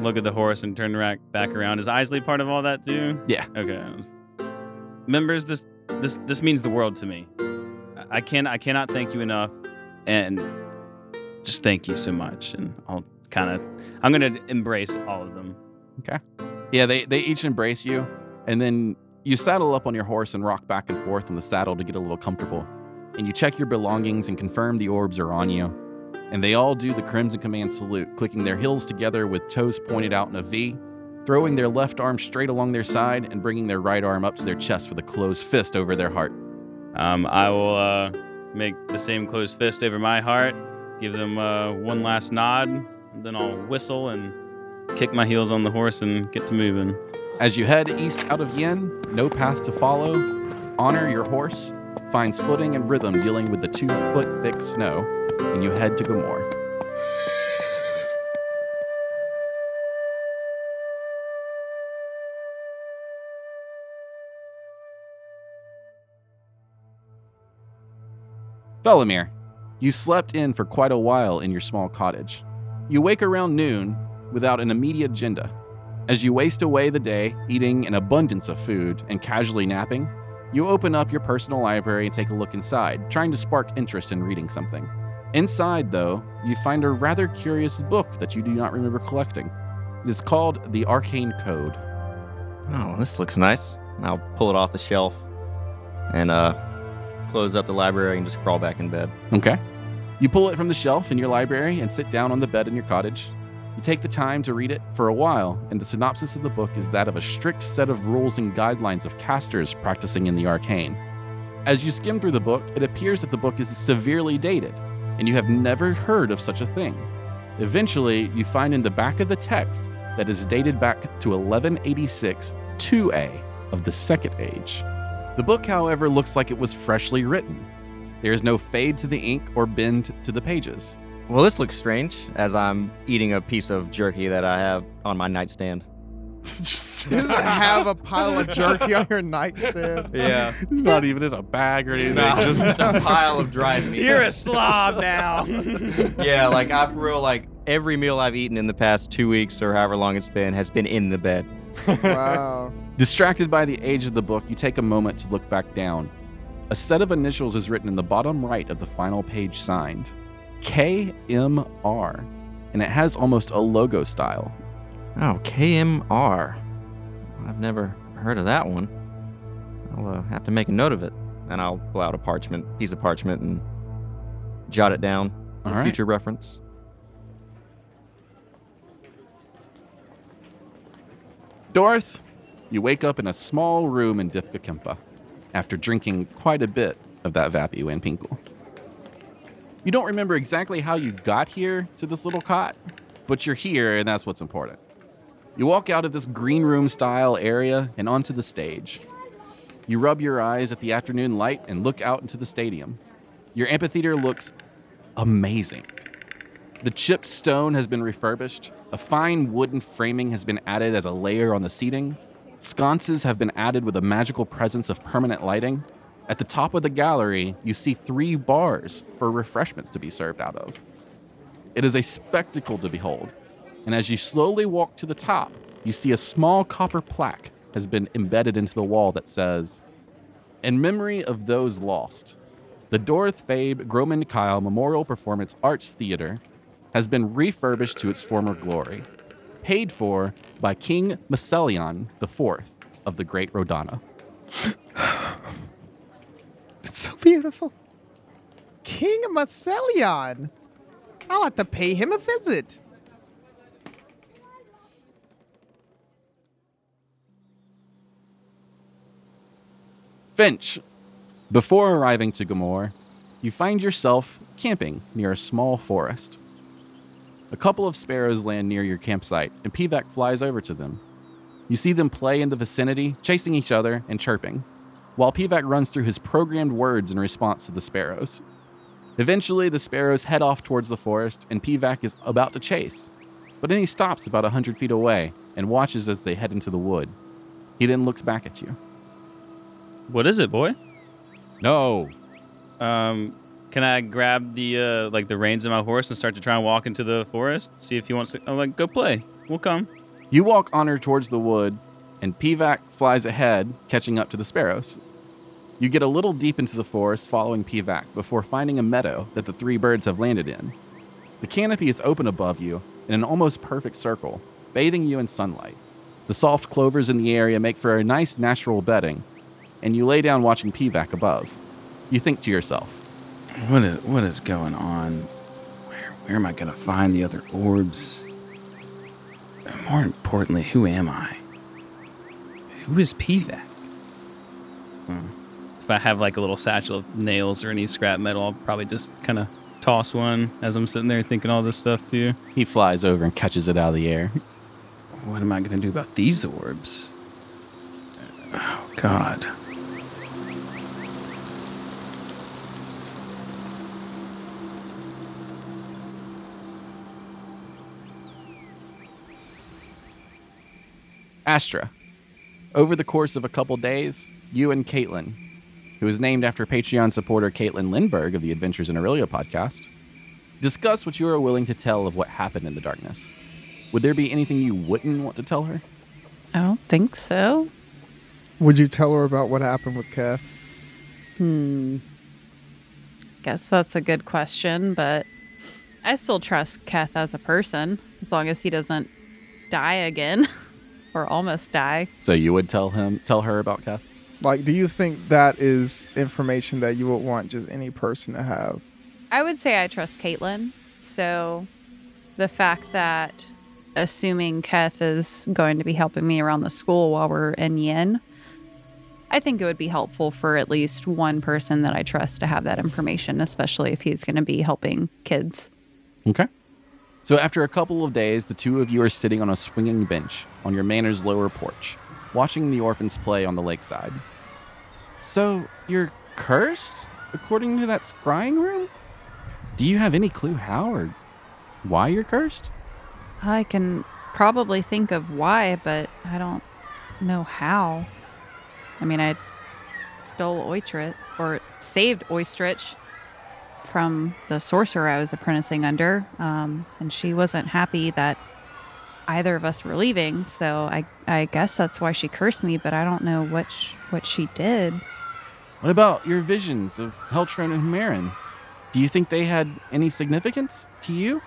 look at the horse and turn back back around. Is Isley part of all that too? Yeah. Okay. Members, this this this means the world to me. I- I can I cannot thank you enough, and just thank you so much. And I'll kind of I'm gonna embrace all of them. Okay. Yeah, they, they each embrace you, and then you saddle up on your horse and rock back and forth on the saddle to get a little comfortable. And you check your belongings and confirm the orbs are on you. And they all do the Crimson Command salute, clicking their heels together with toes pointed out in a V, throwing their left arm straight along their side, and bringing their right arm up to their chest with a closed fist over their heart. Um, I will uh, make the same closed fist over my heart, give them uh, one last nod, then I'll whistle and kick my heels on the horse and get to moving. As you head east out of Yin, no path to follow, honor your horse, finds footing and rhythm dealing with the two foot thick snow, and you head to Gamor. Velimir, you slept in for quite a while in your small cottage. You wake around noon without an immediate agenda. As you waste away the day eating an abundance of food and casually napping, you open up your personal library and take a look inside, trying to spark interest in reading something. Inside, though, you find a rather curious book that you do not remember collecting. It is called The Arcane Code. Oh, this looks nice. I'll pull it off the shelf and uh, close up the library and just crawl back in bed. Okay. You pull it from the shelf in your library and sit down on the bed in your cottage. You take the time to read it for a while, and the synopsis of the book is that of a strict set of rules and guidelines of casters practicing in the arcane. As you skim through the book, it appears that the book is severely dated, and you have never heard of such a thing. Eventually, you find in the back of the text that is dated back to 1186 2A of the Second Age. The book, however, looks like it was freshly written. There is no fade to the ink or bend to the pages. Well, this looks strange as I'm eating a piece of jerky that I have on my nightstand. Just have a pile of jerky on your nightstand. Yeah. Not even in a bag or anything. just Just a pile of dried meat. You're a slob now. yeah, like I for real, like every meal I've eaten in the past two weeks or however long it's been has been in the bed. Wow. Distracted by the age of the book, you take a moment to look back down. A set of initials is written in the bottom right of the final page signed KMR, and it has almost a logo style. Oh, KMR. I've never heard of that one. I'll uh, have to make a note of it, and I'll pull out a parchment, piece of parchment, and jot it down for right. future reference. Dorth, you wake up in a small room in Difka Kempa after drinking quite a bit of that Vapu and Pinkle. You don't remember exactly how you got here to this little cot, but you're here, and that's what's important. You walk out of this green room style area and onto the stage. You rub your eyes at the afternoon light and look out into the stadium. Your amphitheater looks amazing. The chipped stone has been refurbished. A fine wooden framing has been added as a layer on the seating. Sconces have been added with a magical presence of permanent lighting. At the top of the gallery, you see three bars for refreshments to be served out of. It is a spectacle to behold. And as you slowly walk to the top, you see a small copper plaque has been embedded into the wall that says, In memory of those lost, the Dorothy Fabe Groman Kyle Memorial Performance Arts Theater has been refurbished to its former glory, paid for by King Masselion IV of the Great Rodana. It's so beautiful. King Marcelion. I'll have to pay him a visit. Finch, before arriving to Gamor, you find yourself camping near a small forest. A couple of sparrows land near your campsite, and Pivak flies over to them. You see them play in the vicinity, chasing each other and chirping, while Pivak runs through his programmed words in response to the sparrows. Eventually, the sparrows head off towards the forest, and Pivak is about to chase, but then he stops about a hundred feet away and watches as they head into the wood. He then looks back at you. what is it, boy? No, Um, can I grab the uh, like the reins of my horse and start to try and walk into the forest? See if he wants to. I'm like, go play. We'll come. You walk onward towards the wood, and Pivak flies ahead, catching up to the sparrows. You get a little deep into the forest following Pivak before finding a meadow that the three birds have landed in. The canopy is open above you in an almost perfect circle, bathing you in sunlight. The soft clovers in the area make for a nice natural bedding, and you lay down watching Pivak above. You think to yourself, What is what is going on? Where where am I gonna find the other orbs? And more importantly, who am I? Who is Pivak? Hmm. If I have like a little satchel of nails or any scrap metal, I'll probably just kind of toss one as I'm sitting there thinking all this stuff too. he flies over and catches it out of the air. What am I gonna do about these orbs? Oh God. Astra. Over the course of a couple days, you and Caitlin, who is named after Patreon supporter Caitlin Lindbergh of the Adventures in Aurelia podcast, discuss what you are willing to tell of what happened in the darkness. Would there be anything you wouldn't want to tell her? I don't think so. Would you tell her about what happened with Kath? Hmm. guess that's a good question, but I still trust Keth as a person as long as he doesn't die again or almost die. So you would tell him, tell her about Keth? Like, do you think that is information that you would want just any person to have? I would say I trust Caitlin. So the fact that assuming Keth is going to be helping me around the school while we're in Yin, I think it would be helpful for at least one person that I trust to have that information, especially if he's going to be helping kids. Okay. So after a couple of days, the two of you are sitting on a swinging bench on your manor's lower porch, watching the orphans play on the lakeside. So you're cursed, according to that scrying room? Do you have any clue how or why you're cursed? I can probably think of why, but I don't know how. I mean, I stole Oitritz or saved From the sorcerer I was apprenticing under, um, and she wasn't happy that either of us were leaving. So I, I guess that's why she cursed me. But I don't know what sh- what she did. What about your visions of Heltron and Marin? Do you think they had any significance to you?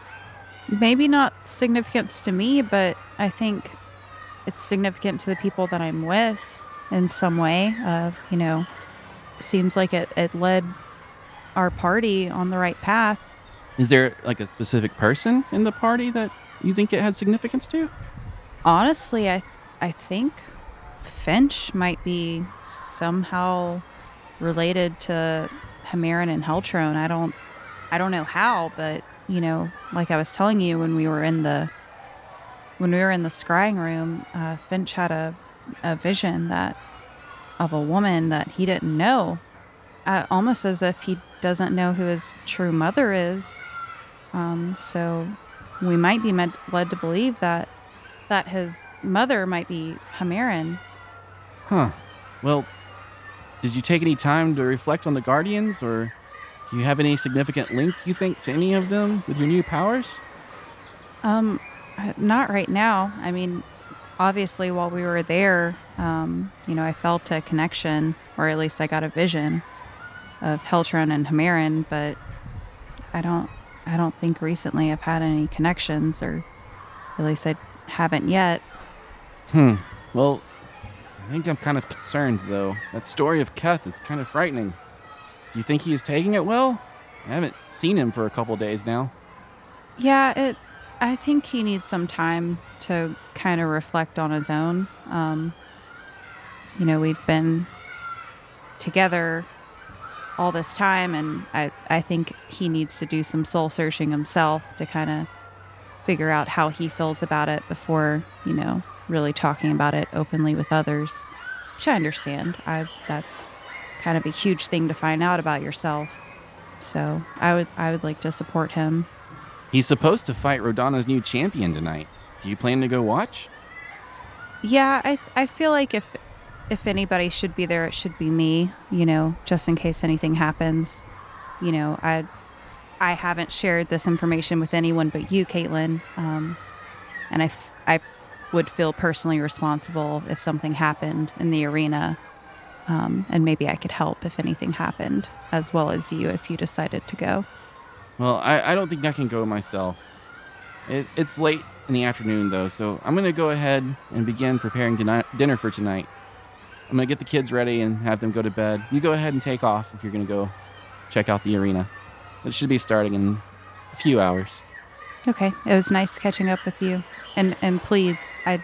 Maybe not significance to me, but I think it's significant to the people that I'm with in some way. Uh, you know, seems like it, it led our party on the right path. Is there like a specific person in the party that you think it had significance to? Honestly, I I think Finch might be somehow related to Hamarin and Heltron. I don't I don't know how, but you know, like I was telling you when we were in the when we were in the scrying room, uh, Finch had a a vision that of a woman that he didn't know, uh, almost as if he doesn't know who his true mother is. Um, so we might be led to believe that that his mother might be Hamarin. Huh. Well, did you take any time to reflect on the Guardians, or do you have any significant link, you think, to any of them with your new powers? Um, uh, not right now. I mean, obviously, while we were there, um, you know, I felt a connection, or at least I got a vision of Heltron and Hamarin, but I don't, I don't think recently I've had any connections, or at least I haven't yet. Hmm. Well, I think I'm kind of concerned, though. That story of Keth is kind of frightening. Do you think he is taking it well? I haven't seen him for a couple days now. Yeah, it. I think he needs some time to kind of reflect on his own. Um, you know, we've been together all this time, and I, I think he needs to do some soul searching himself to kind of figure out how he feels about it before, you know, really talking about it openly with others. Which I understand. I that's kind of a huge thing to find out about yourself. So I would I would like to support him. He's supposed to fight Rodana's new champion tonight. Do you plan to go watch? Yeah, I th- I feel like if if anybody should be there, it should be me. You know, just in case anything happens. You know, I I haven't shared this information with anyone but you, Caitlin. Um, and I f- I would feel personally responsible if something happened in the arena. Um, and maybe I could help if anything happened, as well as you if you decided to go. Well, I, I don't think I can go myself. It, it's late in the afternoon, though, so I'm going to go ahead and begin preparing dini- dinner for tonight. I'm going to get the kids ready and have them go to bed. You go ahead and take off if you're going to go check out the arena. It should be starting in a few hours. Okay, it was nice catching up with you, and and please, I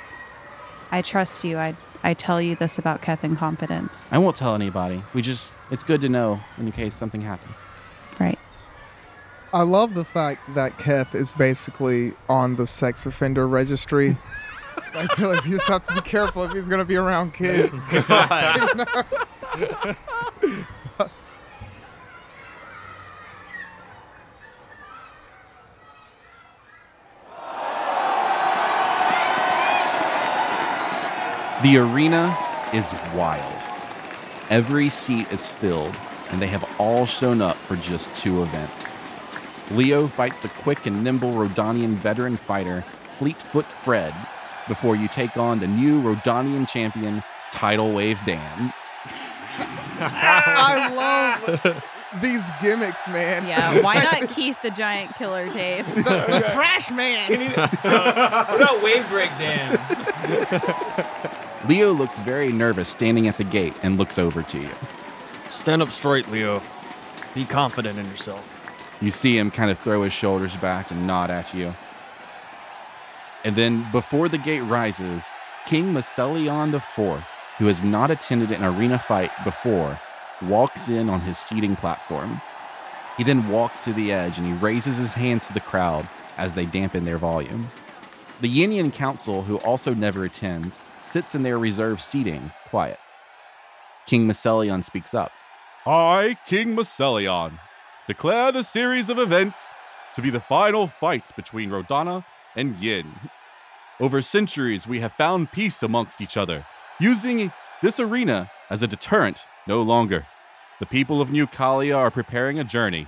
I trust you. I I tell you this about Keth in confidence. I won't tell anybody. We just, it's good to know in case something happens. Right. I love the fact that Keth is basically on the sex offender registry. I feel like you just have to be careful if he's going to be around kids. The arena is wild. Every seat is filled, and they have all shown up for just two events. Leo fights the quick and nimble Rodanian veteran fighter, Fleetfoot Fred, before you take on the new Rodanian champion, Tidal Wave Dan. I love these gimmicks, man. Yeah, why not Keith the Giant Killer, Dave? the, the trash man. Can you, uh, what about wave break, Dan? Leo looks very nervous standing at the gate and looks over to you. Stand up straight, Leo. Be confident in yourself. You see him kind of throw his shoulders back and nod at you. And then, before the gate rises, King Macelion IV, who has not attended an arena fight before, walks in on his seating platform. He then walks to the edge and he raises his hands to the crowd as they dampen their volume. The Yinian Council, who also never attends, sits in their reserved seating, quiet. King Macelion speaks up. I, King Macelion, declare the series of events to be the final fight between Rodana and Yin. Over centuries, we have found peace amongst each other, using this arena as a deterrent no longer. The people of New Kalia are preparing a journey.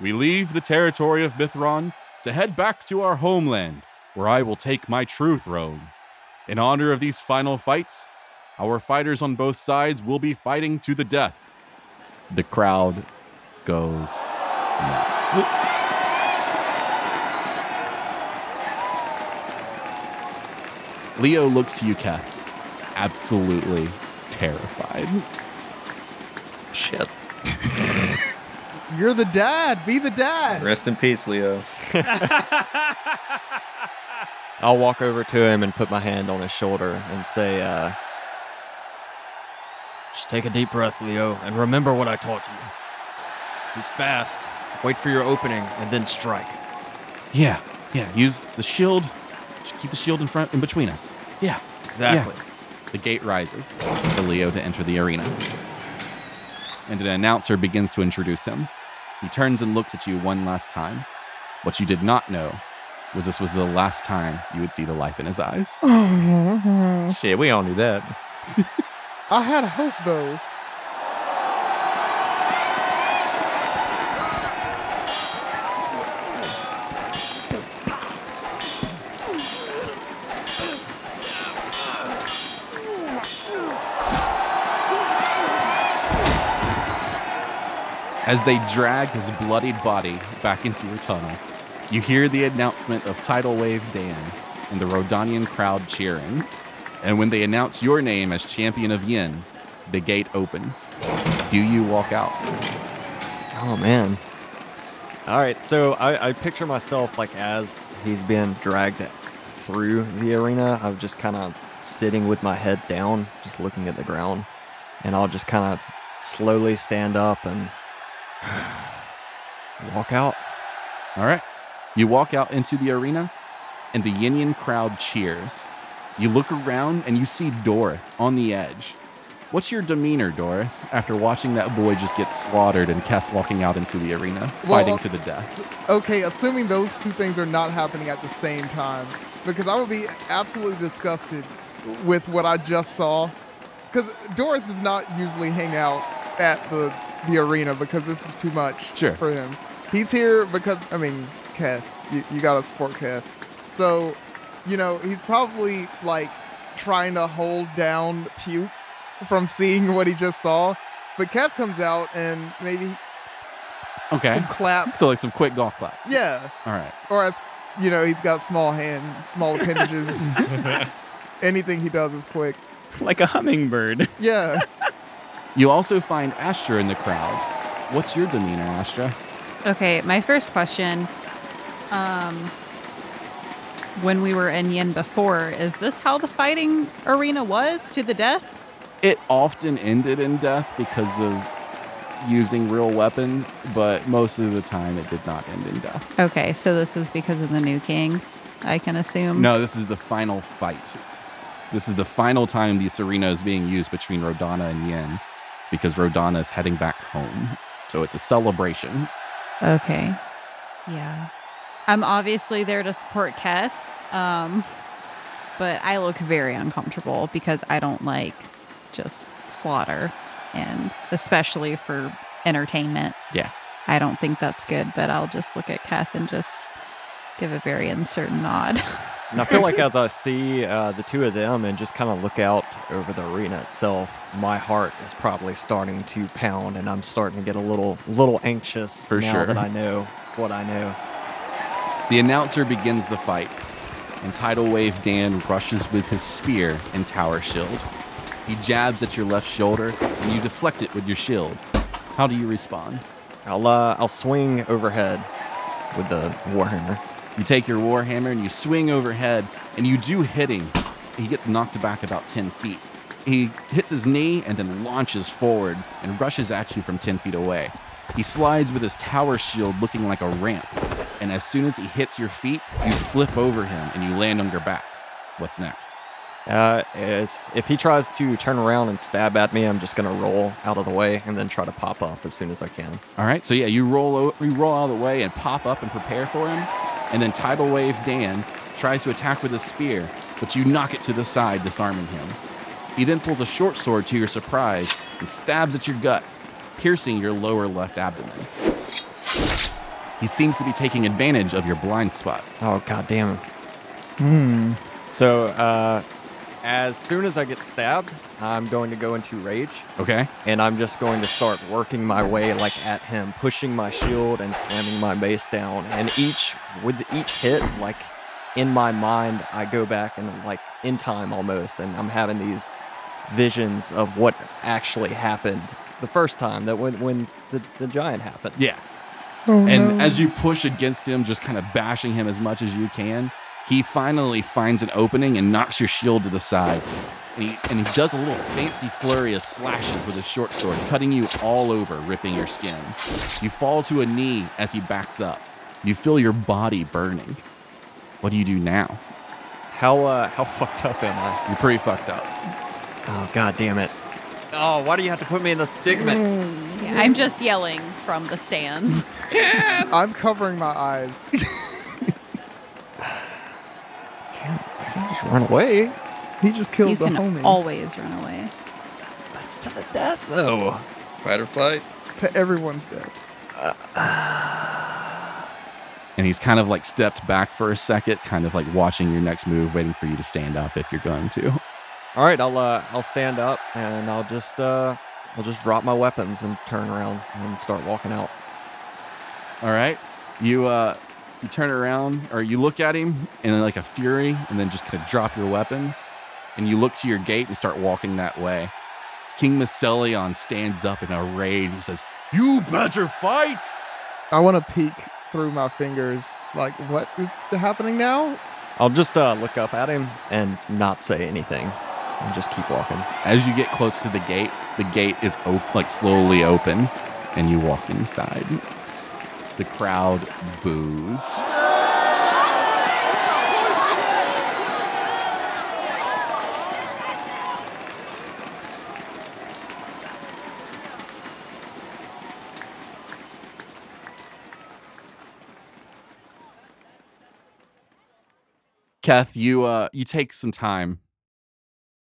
We leave the territory of Mithron to head back to our homeland, where I will take my true throne. In honor of these final fights, our fighters on both sides will be fighting to the death. The crowd goes nuts. Leo looks to you, Keth, absolutely terrified. Shit. You're the dad. Be the dad. Rest in peace, Leo. I'll walk over to him and put my hand on his shoulder and say, uh, just take a deep breath, Leo, and remember what I taught you. He's fast. Wait for your opening and then strike. Yeah, yeah. Use the shield. Just keep the shield in front, in between us. Yeah. Exactly. The gate rises for Leo to enter the arena, and an announcer begins to introduce him. He turns and looks at you one last time. What you did not know was this was the last time you would see the life in his eyes. Shit, we all knew that. I had hope though. As they drag his bloodied body back into your tunnel, you hear the announcement of Tidal Wave Dan and the Rodanian crowd cheering. And when they announce your name as champion of Yin, the gate opens. Do you walk out? Oh man. All right, so I, I picture myself like as he's being dragged through the arena. I'm just kind of sitting with my head down, just looking at the ground, and I'll just kind of slowly stand up and walk out. All right. You walk out into the arena, and the Yinian crowd cheers. You look around and you see Dorith on the edge. What's your demeanor, Dorith, after watching that boy just get slaughtered and Keth walking out into the arena, Well, fighting to the death? Okay, assuming those two things are not happening at the same time, because I would be absolutely disgusted with what I just saw. Because Dorith does not usually hang out at the the arena because this is too much Sure. for him. He's here because I mean, Keth, you, you gotta support Keth. So, you know, he's probably like trying to hold down puke from seeing what he just saw. But Keth comes out and maybe Okay. some claps. So, like some quick golf claps. yeah. All right. Or as you know, he's got small hands, small appendages. Anything he does is quick. like a hummingbird. Yeah. You also find Astra in the crowd. What's your demeanor, Astra? Okay, my first question. Um, when we were in Yin before, is this how the fighting arena was to the death? It often ended in death because of using real weapons, but most of the time it did not end in death. Okay, so this is because of the new king, I can assume. No, this is the final fight. This is the final time this arena is being used between Rodana and Yin because Rodana is heading back home. So it's a celebration. Okay. Yeah. I'm obviously there to support Keth. Um, but I look very uncomfortable because I don't like just slaughter and especially for entertainment. Yeah. I don't think that's good, but I'll just look at Keth and just give a very uncertain nod. And I feel like as I see uh, the two of them and just kind of look out over the arena itself, my heart is probably starting to pound, and I'm starting to get a little, little anxious For now sure. that I know what I know. The announcer begins the fight, and Tidal Wave Dan rushes with his spear and tower shield. He jabs at your left shoulder, and you deflect it with your shield. How do you respond? I'll, uh, I'll swing overhead with the warhammer. You take your warhammer and you swing overhead, and you do hit him. He gets knocked back about 10 feet. He hits his knee and then launches forward and rushes at you from 10 feet away. He slides with his tower shield looking like a ramp, and as soon as he hits your feet, you flip over him and you land on your back. What's next? Uh, if he tries to turn around and stab at me, I'm just gonna roll out of the way and then try to pop up as soon as I can. All right, so yeah, you roll o- you roll out of the way and pop up and prepare for him, and then tidal wave Dan tries to attack with a spear, but you knock it to the side, disarming him. He then pulls a short sword to your surprise and stabs at your gut, piercing your lower left abdomen. He seems to be taking advantage of your blind spot. Oh god damn. Hmm. So, uh, as soon as I get stabbed, I'm going to go into rage, Okay. and I'm just going to start working my way like at him, pushing my shield and slamming my base down. And each with each hit, like in my mind, I go back and like in time almost, and I'm having these visions of what actually happened the first time that when when the, the giant happened. Yeah. Oh, And no. as you push against him, just kind of bashing him as much as you can, he finally finds an opening and knocks your shield to the side. And he, and he does a little fancy flurry of slashes with his short sword, cutting you all over, ripping your skin. You fall to a knee as he backs up. You feel your body burning. What do you do now? How uh how fucked up am I? You're pretty fucked up. Oh god damn it. Oh, why do you have to put me in this predicament? Yeah, I'm just yelling from the stands. I'm covering my eyes. can't, I can't just run away. he just killed the. you can always run away. That's to the death though. Fight or flight. to everyone's dead. And he's kind of like stepped back for a second, kind of like watching your next move, waiting for you to stand up if you're going to. All right, I'll uh, I'll stand up and I'll just uh, I'll just drop my weapons and turn around and start walking out. All right. You uh you turn around or you look at him in like a fury and then just kind of drop your weapons and you look to your gate and start walking that way. King Macelion stands up in a rage and says, "You better fight!" I want to peek through my fingers. Like, what is happening now? I'll just uh, look up at him and not say anything and just keep walking. As you get close to the gate, the gate is op- like slowly opens and you walk inside. The crowd boos. Keth, you uh you take some time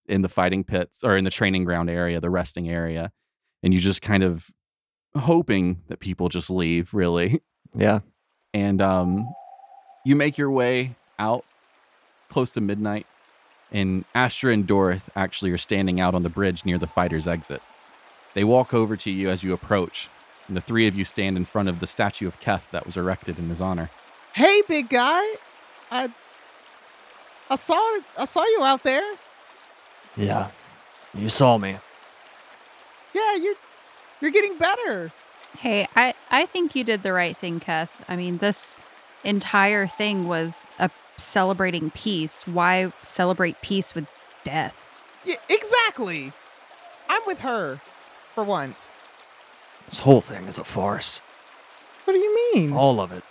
in the fighting pits or in the training ground area, the resting area, and you just kind of hoping that people just leave, really. Yeah. And um you make your way out close to midnight, and Astra and Dorith actually are standing out on the bridge near the fighter's exit. They walk over to you as you approach, and the three of you stand in front of the statue of Keth that was erected in his honor. Hey, big guy. I I saw it. I saw you out there. Yeah. You saw me. Yeah, you're you're getting better. Hey, I, I think you did the right thing, Keth. I mean, this entire thing was a celebrating peace. Why celebrate peace with death? Yeah, exactly. I'm with her for once. This whole thing is a farce. What do you mean? All of it.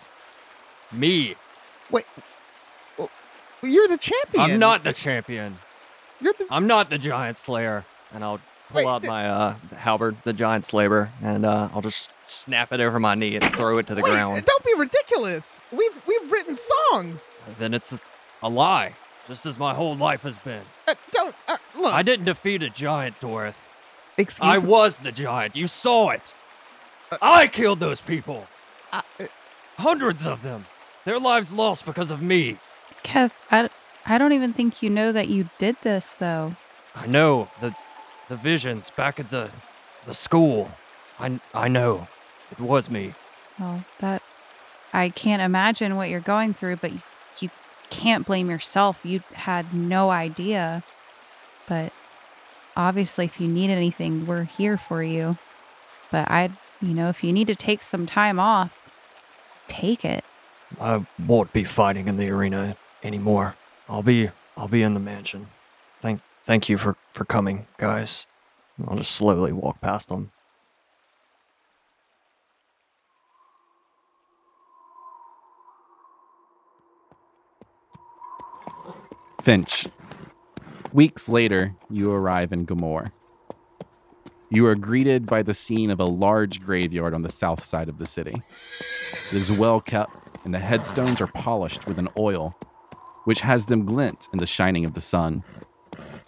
Me. Wait. You're the champion. I'm not the champion. You're the. I'm not the giant slayer. And I'll pull Wait, out th- my uh, halberd, the giant slayer, and uh, I'll just snap it over my knee and throw it to the Wait, ground. don't be ridiculous. We've we've written songs. Then it's a, a lie, just as my whole life has been. Uh, don't uh, look. I didn't defeat a giant, Dorith. excuse I me. was the giant. You saw it. Uh, I killed those people. I- uh, Hundreds of them. Their lives lost because of me. Keth, I, I don't even think you know that you did this, though. I know the the visions back at the the school. I I know it was me. Well, that I can't imagine what you're going through, but you, you can't blame yourself. You had no idea. But obviously, if you need anything, we're here for you. But I, you know, if you need to take some time off, take it. I won't be fighting in the arena anymore. I'll be I'll be in the mansion. Thank thank you for for coming, guys. I'll just slowly walk past them. Finch. Weeks later, you arrive in Gamor. You are greeted by the scene of a large graveyard on the south side of the city. It is well kept, and the headstones are polished with an oil, which has them glint in the shining of the sun.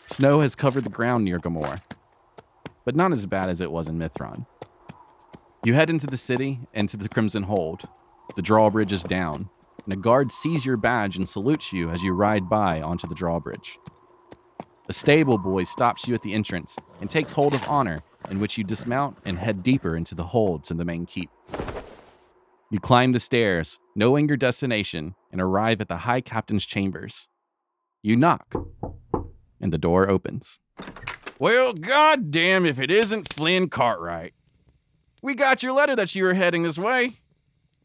Snow has covered the ground near Gamor, but not as bad as it was in Mithron. You head into the city and to the Crimson Hold. The drawbridge is down, and a guard sees your badge and salutes you as you ride by onto the drawbridge. A stable boy stops you at the entrance and takes hold of honor, in which you dismount and head deeper into the hold to the main keep. You climb the stairs, knowing your destination, and arrive at the High Captain's chambers. You knock, and the door opens. Well, goddamn if it isn't Flynn Cartwright. We got your letter that you were heading this way.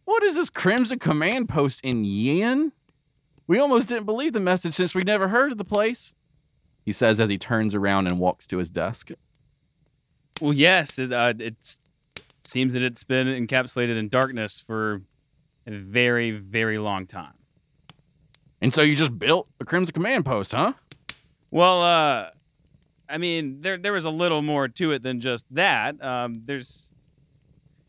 What is this Crimson Command post in Yin? We almost didn't believe the message since we never heard of the place. He says as he turns around and walks to his desk. Well, yes, it uh, it's seems that it's been encapsulated in darkness for a very, very long time. And so you just built a Crimson Command post, huh? Well, uh, I mean, there there was a little more to it than just that. Um, there's,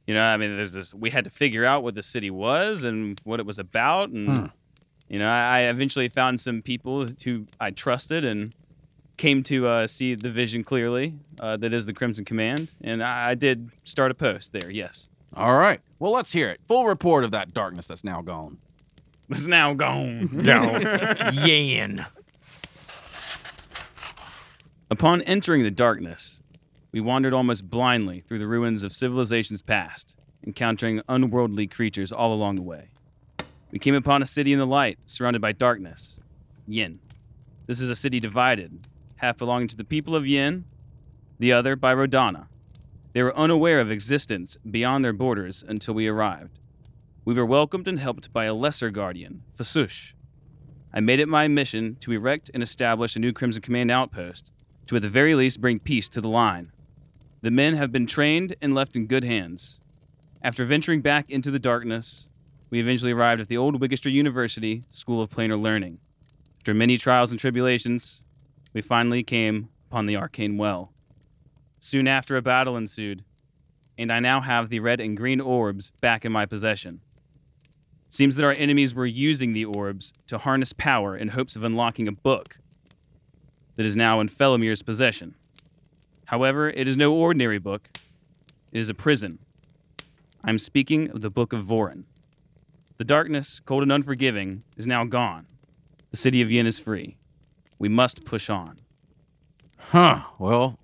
you know, I mean, there's this. We had to figure out what the city was and what it was about, and Hmm. you know, I, I eventually found some people who I trusted and came to uh, see the vision clearly. Uh, that is the Crimson Command, and I, I did start a post there. Yes, All right. Well, let's hear it. Full report of that darkness that's now gone. it's now gone. Gone. Yan. Upon entering the darkness, we wandered almost blindly through the ruins of civilizations past, encountering unworldly creatures all along the way. We came upon a city in the light, surrounded by darkness. Yin. This is a city divided, half belonging to the people of Yin, the other by Rodana. They were unaware of existence beyond their borders until we arrived. We were welcomed and helped by a lesser guardian, Fasush. I made it my mission to erect and establish a new Crimson Command outpost to at the very least bring peace to the line. The men have been trained and left in good hands. After venturing back into the darkness, we eventually arrived at the old Wiggester University School of Planar Learning. After many trials and tribulations, we finally came upon the arcane well. Soon after, a battle ensued, and I now have the red and green orbs back in my possession. Seems that our enemies were using the orbs to harness power in hopes of unlocking a book that is now in Felomir's possession. However, it is no ordinary book, it is a prison. I'm speaking of the Book of Vorin. The darkness, cold and unforgiving, is now gone. The city of Yin is free. We must push on. Huh. Well,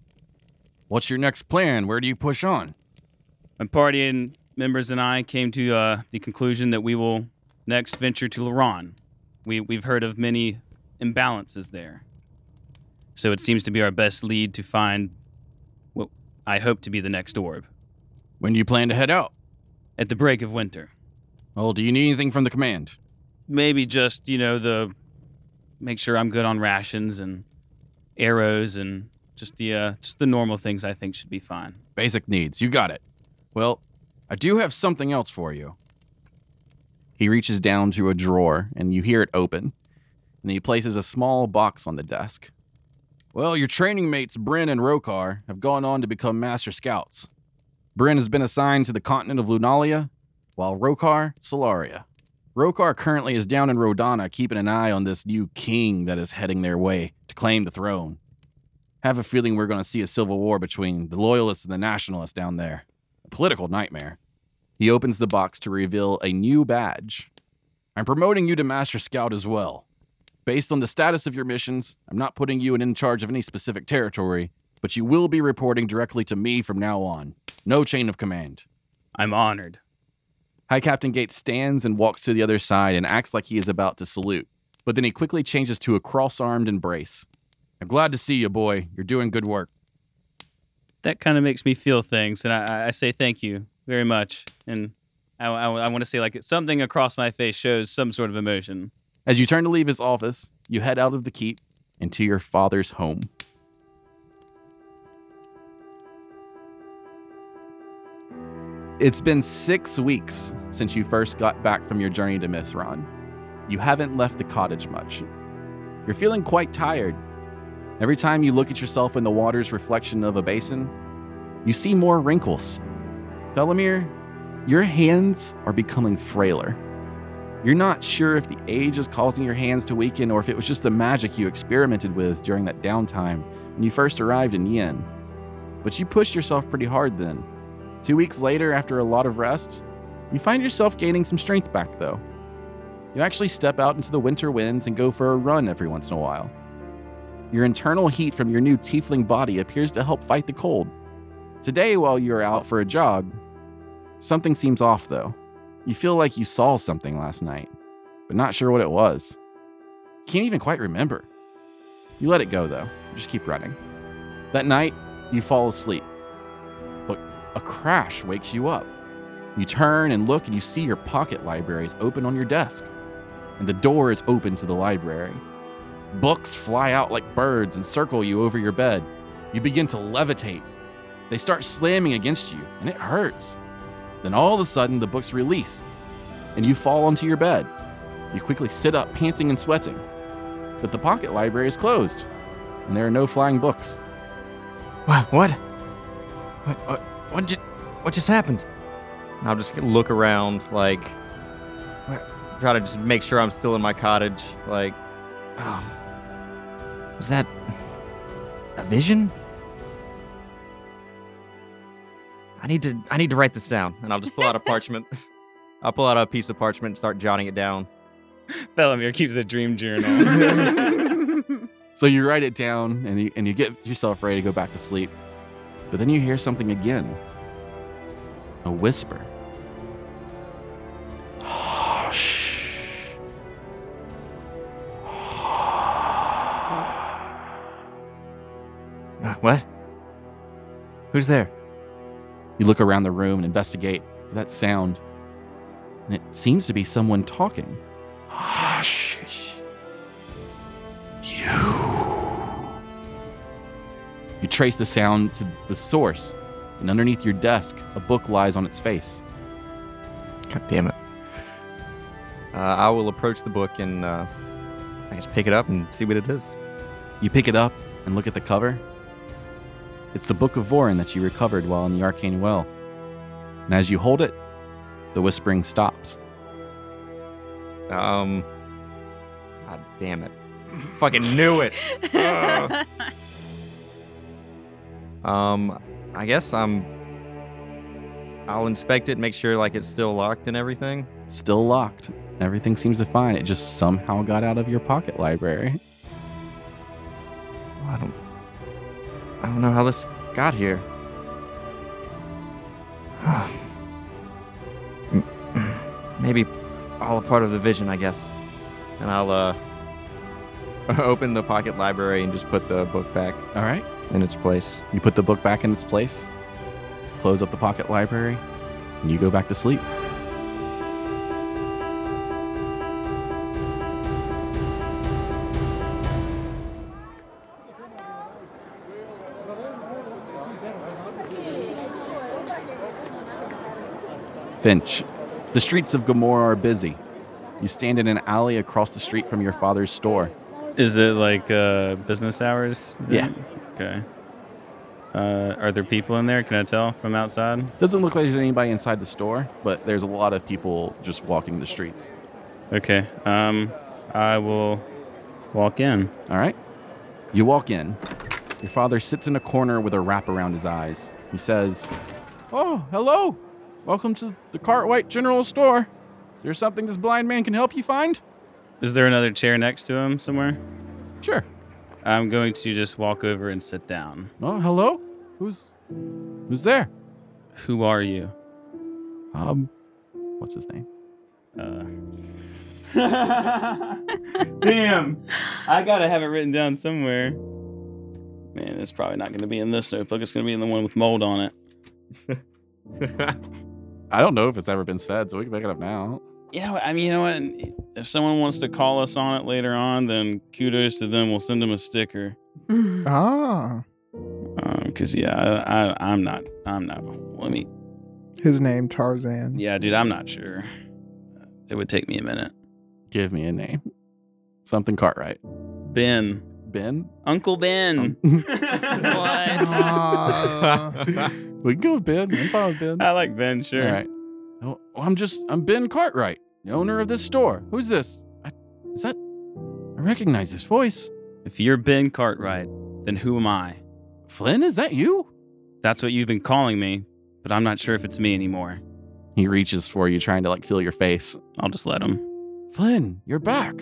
what's your next plan? Where do you push on? My party and members and I came to uh, the conclusion that we will next venture to Laron. We, we've heard of many imbalances there. So it seems to be our best lead to find what I hope to be the next orb When do you plan to head out? at the break of winter. Well, do you need anything from the command? Maybe just, you know, the make sure I'm good on rations and arrows and just the uh, just the normal things I think should be fine. Basic needs. You got it. Well, I do have something else for you. He reaches down to a drawer and you hear it open, and he places a small box on the desk. Well, your training mates Bryn and Rokar have gone on to become master scouts. Bryn has been assigned to the continent of Lunalia, while Rokar, Solaria. Rokar currently is down in Rodana keeping an eye on this new king that is heading their way to claim the throne. Have a feeling we're going to see a civil war between the loyalists and the nationalists down there. A political nightmare. He opens the box to reveal a new badge. I'm promoting you to Master Scout as well. Based on the status of your missions, I'm not putting you in charge of any specific territory, but you will be reporting directly to me from now on. No chain of command. I'm honored. High Captain Gates stands and walks to the other side and acts like he is about to salute, but then he quickly changes to a cross armed embrace. I'm glad to see you, boy. You're doing good work. That kind of makes me feel things, and I, I say thank you very much. And I, I, I want to say like something across my face shows some sort of emotion. As you turn to leave his office, you head out of the keep into your father's home. It's been six weeks since you first got back from your journey to Mithron. You haven't left the cottage much. You're feeling quite tired. Every time you look at yourself in the water's reflection of a basin, you see more wrinkles. Felomir, your hands are becoming frailer. You're not sure if the age is causing your hands to weaken or if it was just the magic you experimented with during that downtime when you first arrived in Yin. But you pushed yourself pretty hard then. Two weeks later, after a lot of rest, you find yourself gaining some strength back though. You actually step out into the winter winds and go for a run every once in a while. Your internal heat from your new tiefling body appears to help fight the cold. Today, while you're out for a jog, something seems off though. You feel like you saw something last night, but not sure what it was. You can't even quite remember. You let it go though, you just keep running. That night, you fall asleep, but a crash wakes you up. You turn and look, and you see your pocket libraries open on your desk, and the door is open to the library. Books fly out like birds and circle you over your bed. You begin to levitate. They start slamming against you, and it hurts. Then all of a sudden, the books release, and you fall onto your bed. You quickly sit up, panting and sweating. But the pocket library is closed, and there are no flying books. What? What? What? What, what, just, what just happened? And I'll just look around, like, try to just make sure I'm still in my cottage. Like, oh, was that a vision? Need to. I need to write this down, and I'll just pull out a parchment. I'll pull out a piece of parchment and start jotting it down. Felomir keeps a dream journal. So you write it down and you, and you get yourself ready to go back to sleep. But then you hear something again a whisper. Hush. Uh, what? Who's there? You look around the room and investigate for that sound, and it seems to be someone talking. Hush. You. You trace the sound to the source, and underneath your desk, a book lies on its face. God damn it. Uh, I will approach the book and uh, I guess pick it up and see what it is. You pick it up and look at the cover. It's the Book of Vorin that you recovered while in the Arcane Well. And as you hold it, the whispering stops. Um. God damn it. Fucking knew it. Ugh. um, I guess I'm. I'll inspect it, make sure like it's still locked and everything. Still locked. Everything seems to fine. It just somehow got out of your pocket library. I don't. I don't know how this got here. Maybe all a part of the vision, I guess. And I'll uh open the pocket library and just put the book back All right. in its place. You put the book back in its place, close up the pocket library, and you go back to sleep. Finch. The streets of Gomorrah are busy. You stand in an alley across the street from your father's store. Is it like uh, business hours? Yeah. Okay. Uh, are there people in there? Can I tell from outside? Doesn't look like there's anybody inside the store, but there's a lot of people just walking the streets. Okay. Um, I will walk in. All right. You walk in. Your father sits in a corner with a wrap around his eyes. He says, Oh, hello. Welcome to the Cartwright General Store. Is there something this blind man can help you find? Is there another chair next to him somewhere? Sure. I'm going to just walk over and sit down. Oh, hello. Who's who's there? Who are you? Um, what's his name? Uh. Damn. I gotta have it written down somewhere. Man, it's probably not gonna be in this notebook. It's gonna be in the one with mold on it. I don't know if it's ever been said, so we can make it up now. Yeah, I mean, you know what? If someone wants to call us on it later on, then kudos to them. We'll send them a sticker. Ah, Um, cause yeah, I, I, I'm not, I'm not. Let me. his name Tarzan. Yeah, dude, I'm not sure. It would take me a minute. Give me a name. Something Cartwright. Ben, Ben. Uncle Ben. Um, Ah. We can go with Ben. I'm fine with Ben. I like Ben. Sure. All right. Oh, oh, I'm just I'm Ben Cartwright, the owner of this store. Who's this? I, is that? I recognize this voice. If you're Ben Cartwright, then who am I? Flynn, is that you? That's what you've been calling me, but I'm not sure if it's me anymore. He reaches for you, trying to like feel your face. I'll just let him. Flynn, you're back.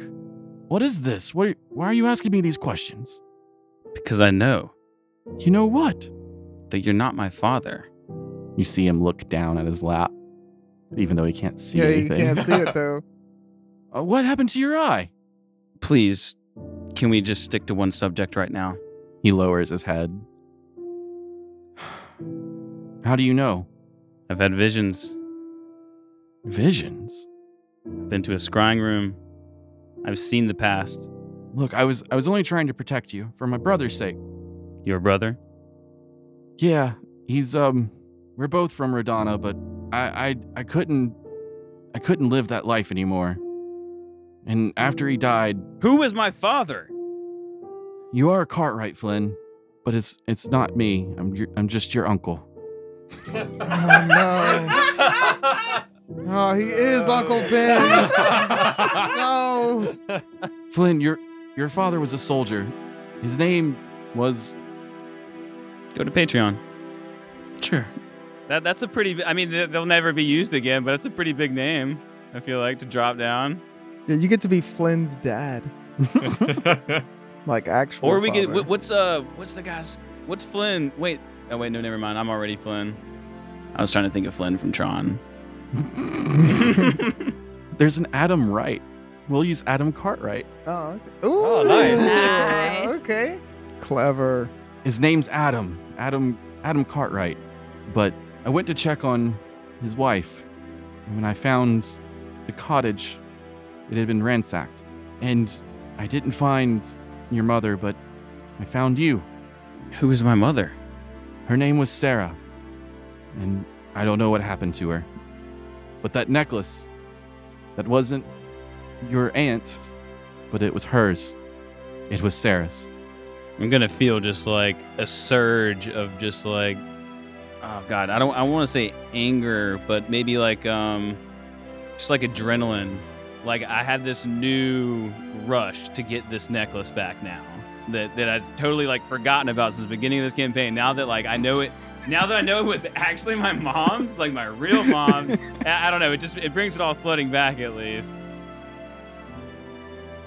What is this? What? Why are you asking me these questions? Because I know You know what? That you're not my father. You see him look down at his lap, even though he can't see yeah, you anything. can't see it though. Uh, what happened to your eye? Please, can we just stick to one subject right now? He lowers his head. How do you know? I've had visions. Visions. I've been to a scrying room. I've seen the past. Look, I was I was only trying to protect you for my brother's sake. Your brother? Yeah, he's um we're both from Rodana, but I I I couldn't I couldn't live that life anymore. And after he died, Who is my father? you are Cartwright, Flynn, but it's it's not me. I'm your, I'm just your uncle. Oh no. Oh, he is Uncle Ben. no. Flynn, your your father was a soldier. His name was Go to Patreon. Sure. That that's a pretty. I mean, they- they'll never be used again, but it's a pretty big name. I feel like to drop down. Yeah, you get to be Flynn's dad, like actual. Or we get father. what- what's uh what's the guy's what's Flynn? Wait, oh wait, no, never mind. I'm already Flynn. I was trying to think of Flynn from Tron. There's an Adam Wright. We'll use Adam Cartwright. Oh, okay. Ooh, Oh, nice. Nice. Okay. Clever. His name's Adam. Adam Adam Cartwright. But I went to check on his wife. And when I found the cottage, it had been ransacked. And I didn't find your mother, but I found you. Who is my mother? Her name was Sarah. And I don't know what happened to her. But that necklace, that wasn't your aunt's, but it was hers. It was Sarah's. I'm gonna feel just like a surge of just like, oh god, I don't, I want to say anger, but maybe like um, just like adrenaline. Like I had this new rush to get this necklace back now that that I've totally like forgotten about since the beginning of this campaign. Now that like I know it, now that I know it was actually my mom's, like my real mom's, I, I don't know. It just it brings it all flooding back at least.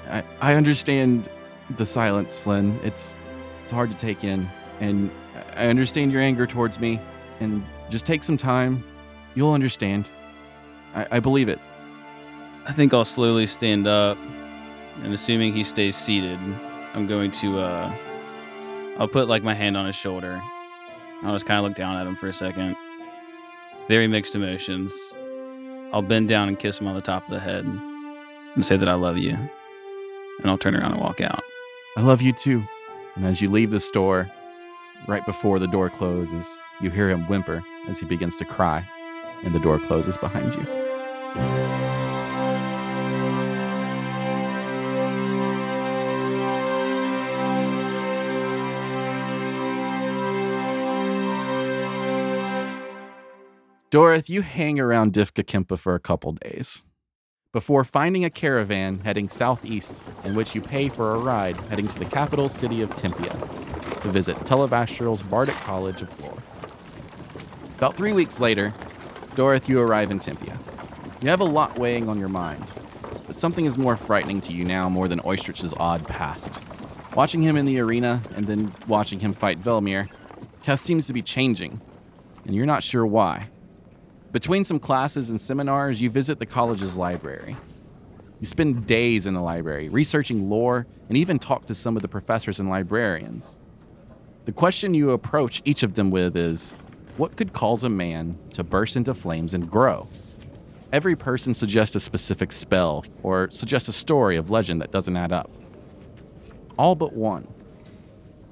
I, I understand the silence, Flynn. It's it's hard to take in, and I understand your anger towards me. And just take some time. You'll understand. I, I believe it. I think I'll slowly stand up, and assuming he stays seated, I'm going to uh I'll put like my hand on his shoulder. I'll just kind of look down at him for a second. Very mixed emotions. I'll bend down and kiss him on the top of the head and say that I love you. And I'll turn around and walk out. I love you too. And as you leave the store, right before the door closes, you hear him whimper as he begins to cry, and the door closes behind you. Dorith, you hang around Difka Kempa for a couple days before finding a caravan heading southeast in which you pay for a ride heading to the capital city of Tempia to visit Televastral's Bardic College of Lore. About three weeks later, Dorith, you arrive in Tempia. You have a lot weighing on your mind, but something is more frightening to you now more than Oystrich's odd past. Watching him in the arena and then watching him fight Velmir, Keth seems to be changing, and you're not sure why. Between some classes and seminars, you visit the college's library. You spend days in the library, researching lore, and even talk to some of the professors and librarians. The question you approach each of them with is what could cause a man to burst into flames and grow? Every person suggests a specific spell or suggests a story of legend that doesn't add up. All but one.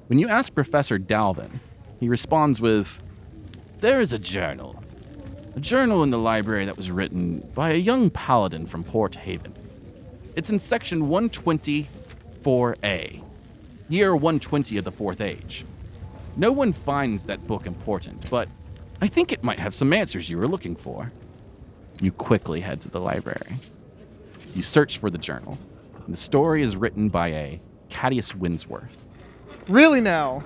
When you ask Professor Dalvin, he responds with There is a journal. A journal in the library that was written by a young paladin from Port Haven. It's in section 124A, year 120 of the Fourth Age. No one finds that book important, but I think it might have some answers you were looking for. You quickly head to the library. You search for the journal, and the story is written by a Cadius Winsworth. Really now?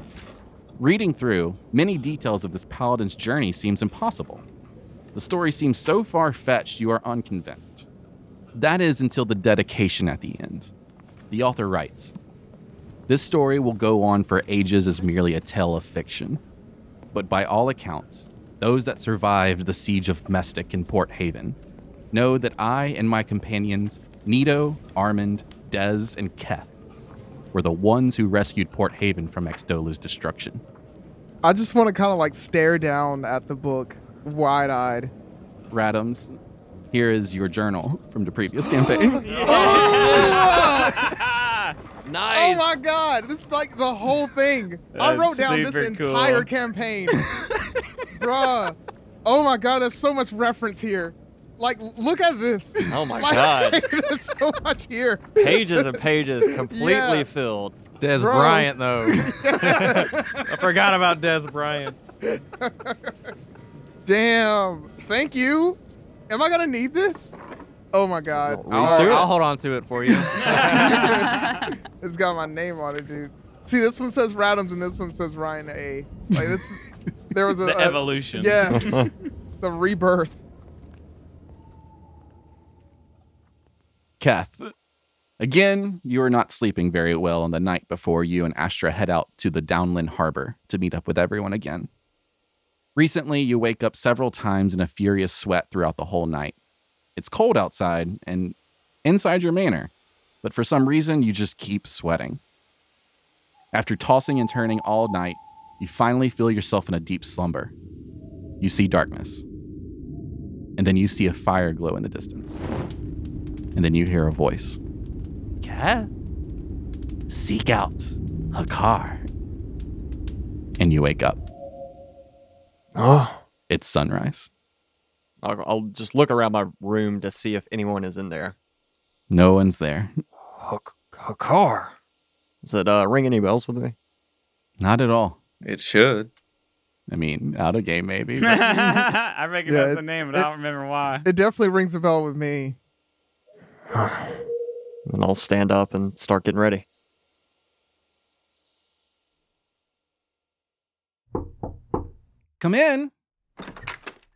Reading through, many details of this paladin's journey seems impossible. The story seems so far fetched you are unconvinced. That is until the dedication at the end. The author writes This story will go on for ages as merely a tale of fiction. But by all accounts, those that survived the siege of Mestic in Port Haven know that I and my companions, Nito, Armand, Dez, and Keth, were the ones who rescued Port Haven from Exdolu's destruction. I just want to kind of like stare down at the book, wide eyed. Radams, here is your journal from the previous campaign. Oh nice. Oh my god, this is like the whole thing. I That's wrote down this super cool. entire campaign. Bruh. Oh my god, there's so much reference here. Like, look at this. Oh my Like, god. there's so much here. Pages and pages completely Yeah. filled. Des Bro. Bryant, though. I forgot about Des Bryant. Damn. Thank you. Am I gonna need this? Oh my god. Read I'll, I'll hold on to it for you. it's got my name on it, dude. See, this one says Radams and this one says Ryan A. Like this, there was a, The a- evolution. Yes, the rebirth. Keth, again, you are not sleeping very well on the night before you and Astra head out to the Downland Harbor to meet up with everyone again. Recently, you wake up several times in a furious sweat throughout the whole night. It's cold outside and inside your manor, but for some reason, you just keep sweating. After tossing and turning all night, you finally feel yourself in a deep slumber. You see darkness. And then you see a fire glow in the distance. And then you hear a voice. Cat? Seek out a car. And you wake up. Oh. It's sunrise. I'll, I'll just look around my room to see if anyone is in there. No one's there. A, a car. Does it uh, ring any bells with me? Not at all. It should. I mean, out of game maybe. but- I recognize Yeah, the name, but it- I don't remember why. It definitely rings a bell with me. And I'll stand up and start getting ready. Come in.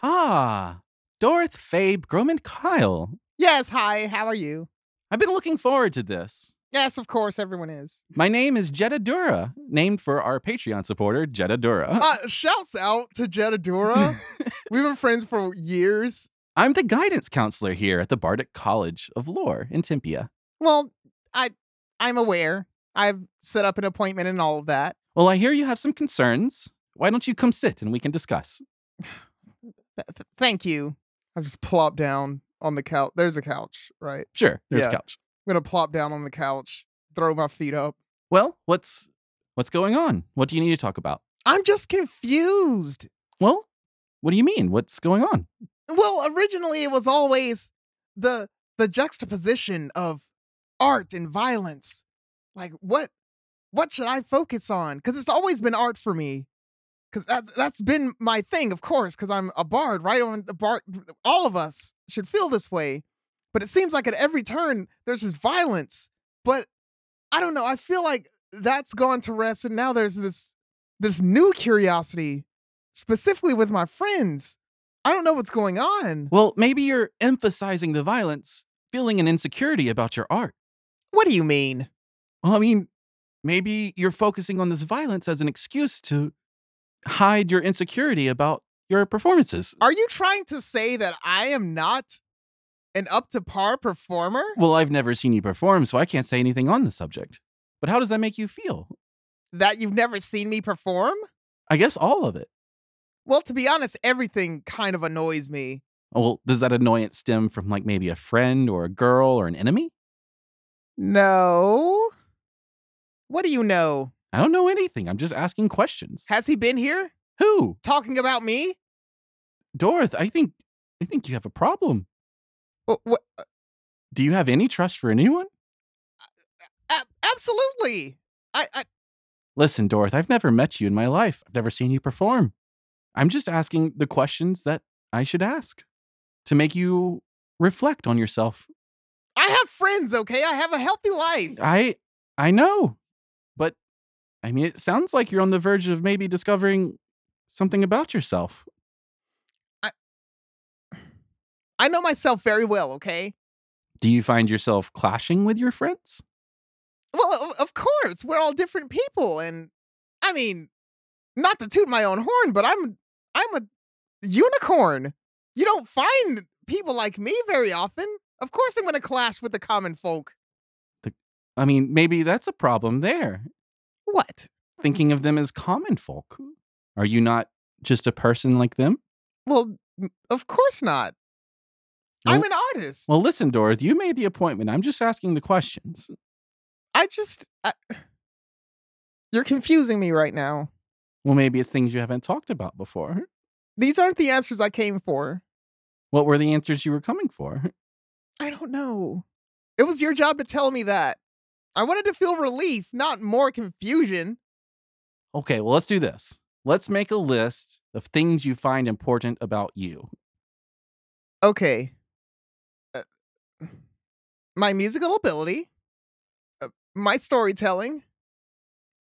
Ah, Dorth, Fabe, Groman, Kyle. Yes, hi. How are you? I've been looking forward to this. Yes, of course, everyone is. My name is Jeddah Dura, named for our Patreon supporter, Jeddah Dura. Uh, shouts out to Jedadura. We've been friends for years. I'm the guidance counselor here at the Bardic College of Lore in Tempia. Well, I I'm aware. I've set up an appointment and all of that. Well, I hear you have some concerns. Why don't you come sit and we can discuss? Th- th- thank you. I just plop down on the couch. There's a couch, right? Sure, there's Yeah. a couch. I'm gonna plop down on the couch, throw my feet up. Well, what's what's going on? What do you need to talk about? I'm just confused. Well, what do you mean? What's going on? Well, originally it was always the the juxtaposition of art and violence. Like what what should I focus on? Cuz it's always been art for me. Cuz that's that's been my thing, of course, cuz I'm a bard, right? On the bard all of us should feel this way. But it seems like at every turn there's this violence. But I don't know, I feel like that's gone to rest and now there's this this new curiosity specifically with my friends. I don't know what's going on. Well, maybe you're emphasizing the violence feeling an insecurity about your art. What do you mean? Well, I mean, maybe you're focusing on this violence as an excuse to hide your insecurity about your performances. Are you trying to say that I am not an up to par performer? Well, I've never seen you perform, so I can't say anything on the subject. But how does that make you feel? That you've never seen me perform? I guess all of it. Well, to be honest, everything kind of annoys me. Oh, Well, does that annoyance stem from like maybe a friend or a girl or an enemy? No. What do you know? I don't know anything. I'm just asking questions. Has he been here Who? talking about me? Dorth, I think I think you have a problem. Wh- wh- uh Do you have any trust for anyone? a- absolutely. I, I Listen, Dorth, I've never met you in my life. I've never seen you perform. I'm just asking the questions that I should ask to make you reflect on yourself. I have friends, okay? I have a healthy life. I I know. I mean, it sounds like you're on the verge of maybe discovering something about yourself. I I know myself very well, okay? Do you find yourself clashing with your friends? Well, of, of course, we're all different people and I mean, not to toot my own horn, but I'm I'm a unicorn. You don't find people like me very often. Of course I'm going to clash with the common folk. I mean, maybe that's a problem there. What? Mm-hmm. Thinking of them as common folk. Are you not just a person like them? Well, of course not. I'm an artist. Well, listen, Dorothy, you made the appointment. I'm just asking the questions. I just I, You're confusing me right now. Well, maybe it's things you haven't talked about before. These aren't the answers I came for. What were the answers you were coming for? I don't know. It was your job to tell me that. I wanted to feel relief, not more confusion. Okay, well, let's do this. Let's make a list of things you find important about you. Okay. Uh, my musical ability, uh, my storytelling,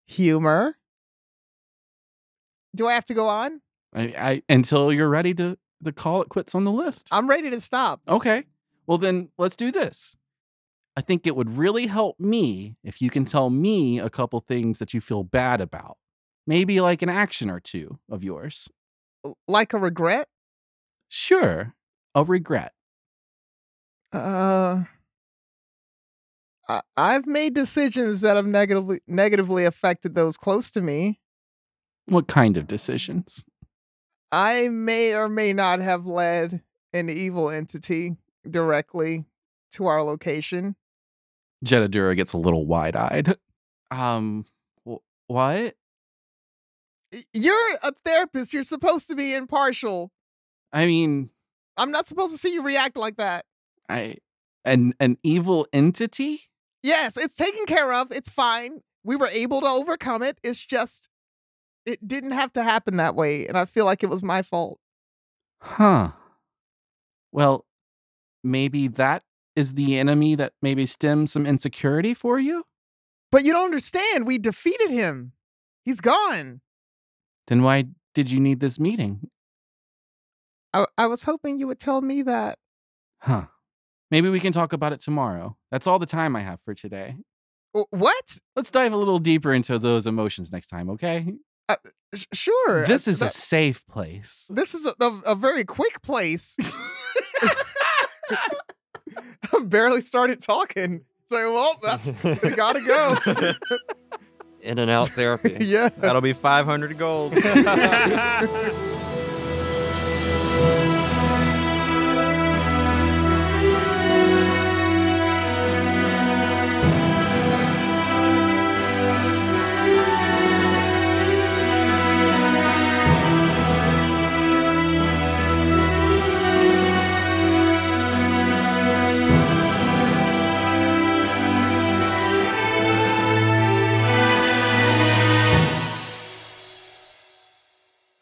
humor. Do I have to go on? I, I until you're ready to to call it quits on the list. I'm ready to stop. Okay. Well, then let's do this. I think it would really help me if you can tell me a couple things that you feel bad about. Maybe like an action or two of yours. Like a regret? Sure. A regret. Uh I- I've made decisions that have negatively negatively affected those close to me. What kind of decisions? I may or may not have led an evil entity directly to our location. Jedidura gets a little wide eyed. Um, wh- what? You're a therapist. You're supposed to be impartial. I mean, I'm not supposed to see you react like that. I an an evil entity? Yes, it's taken care of. It's fine. We were able to overcome it. It's just, it didn't have to happen that way. And I feel like it was my fault. Huh. Well, maybe that is the enemy that maybe stems some insecurity for you? But you don't understand. We defeated him. He's gone. Then why did you need this meeting? I, I was hoping you would tell me that. Huh. Maybe we can talk about it tomorrow. That's all the time I have for today. What? Let's dive a little deeper into those emotions next time, okay? Sh- Sure. This uh, is a safe place. this is a, a, a very quick place. I barely started talking. So, well, that's we gotta go. In and out therapy. yeah. That'll be 500 gold.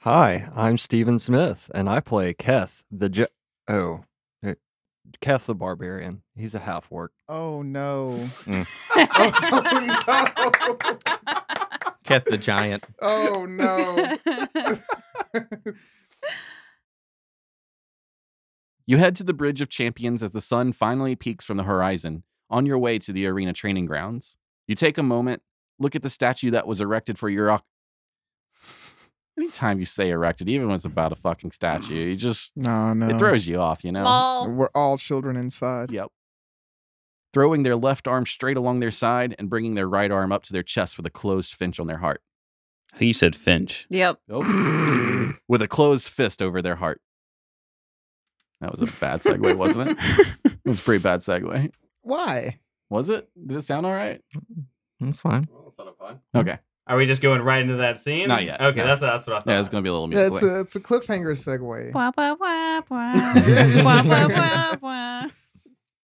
Hi, I'm Stephen Smith, and I play Keth the Je- oh, eh, Keth the Barbarian. He's a half orc. Oh no. Mm. oh no. Keth the Giant. Oh no. You head to the Bridge of Champions as the sun finally peaks from the horizon on your way to the arena training grounds. You take a moment, look at the statue that was erected for your. Oc- Anytime you say erected, even when it's about a fucking statue, you just. No, no. It throws you off, you know? Lol. We're all children inside. Yep. Throwing their left arm straight along their side and bringing their right arm up to their chest with a closed finch on their heart. I think you said Finch. Yep. with a closed fist over their heart. That was a bad segue, wasn't it? It was a pretty bad segue. Why? Was it? Did it sound all right? That's fine. Okay. Are we just going right into that scene? Not yet, Okay, no. that's that's what I thought. Yeah, it's going to be a little Yeah, musical. it's a it's a cliffhanger segue. Wah, wah, wah, wah. Wah, wah, wah, wah.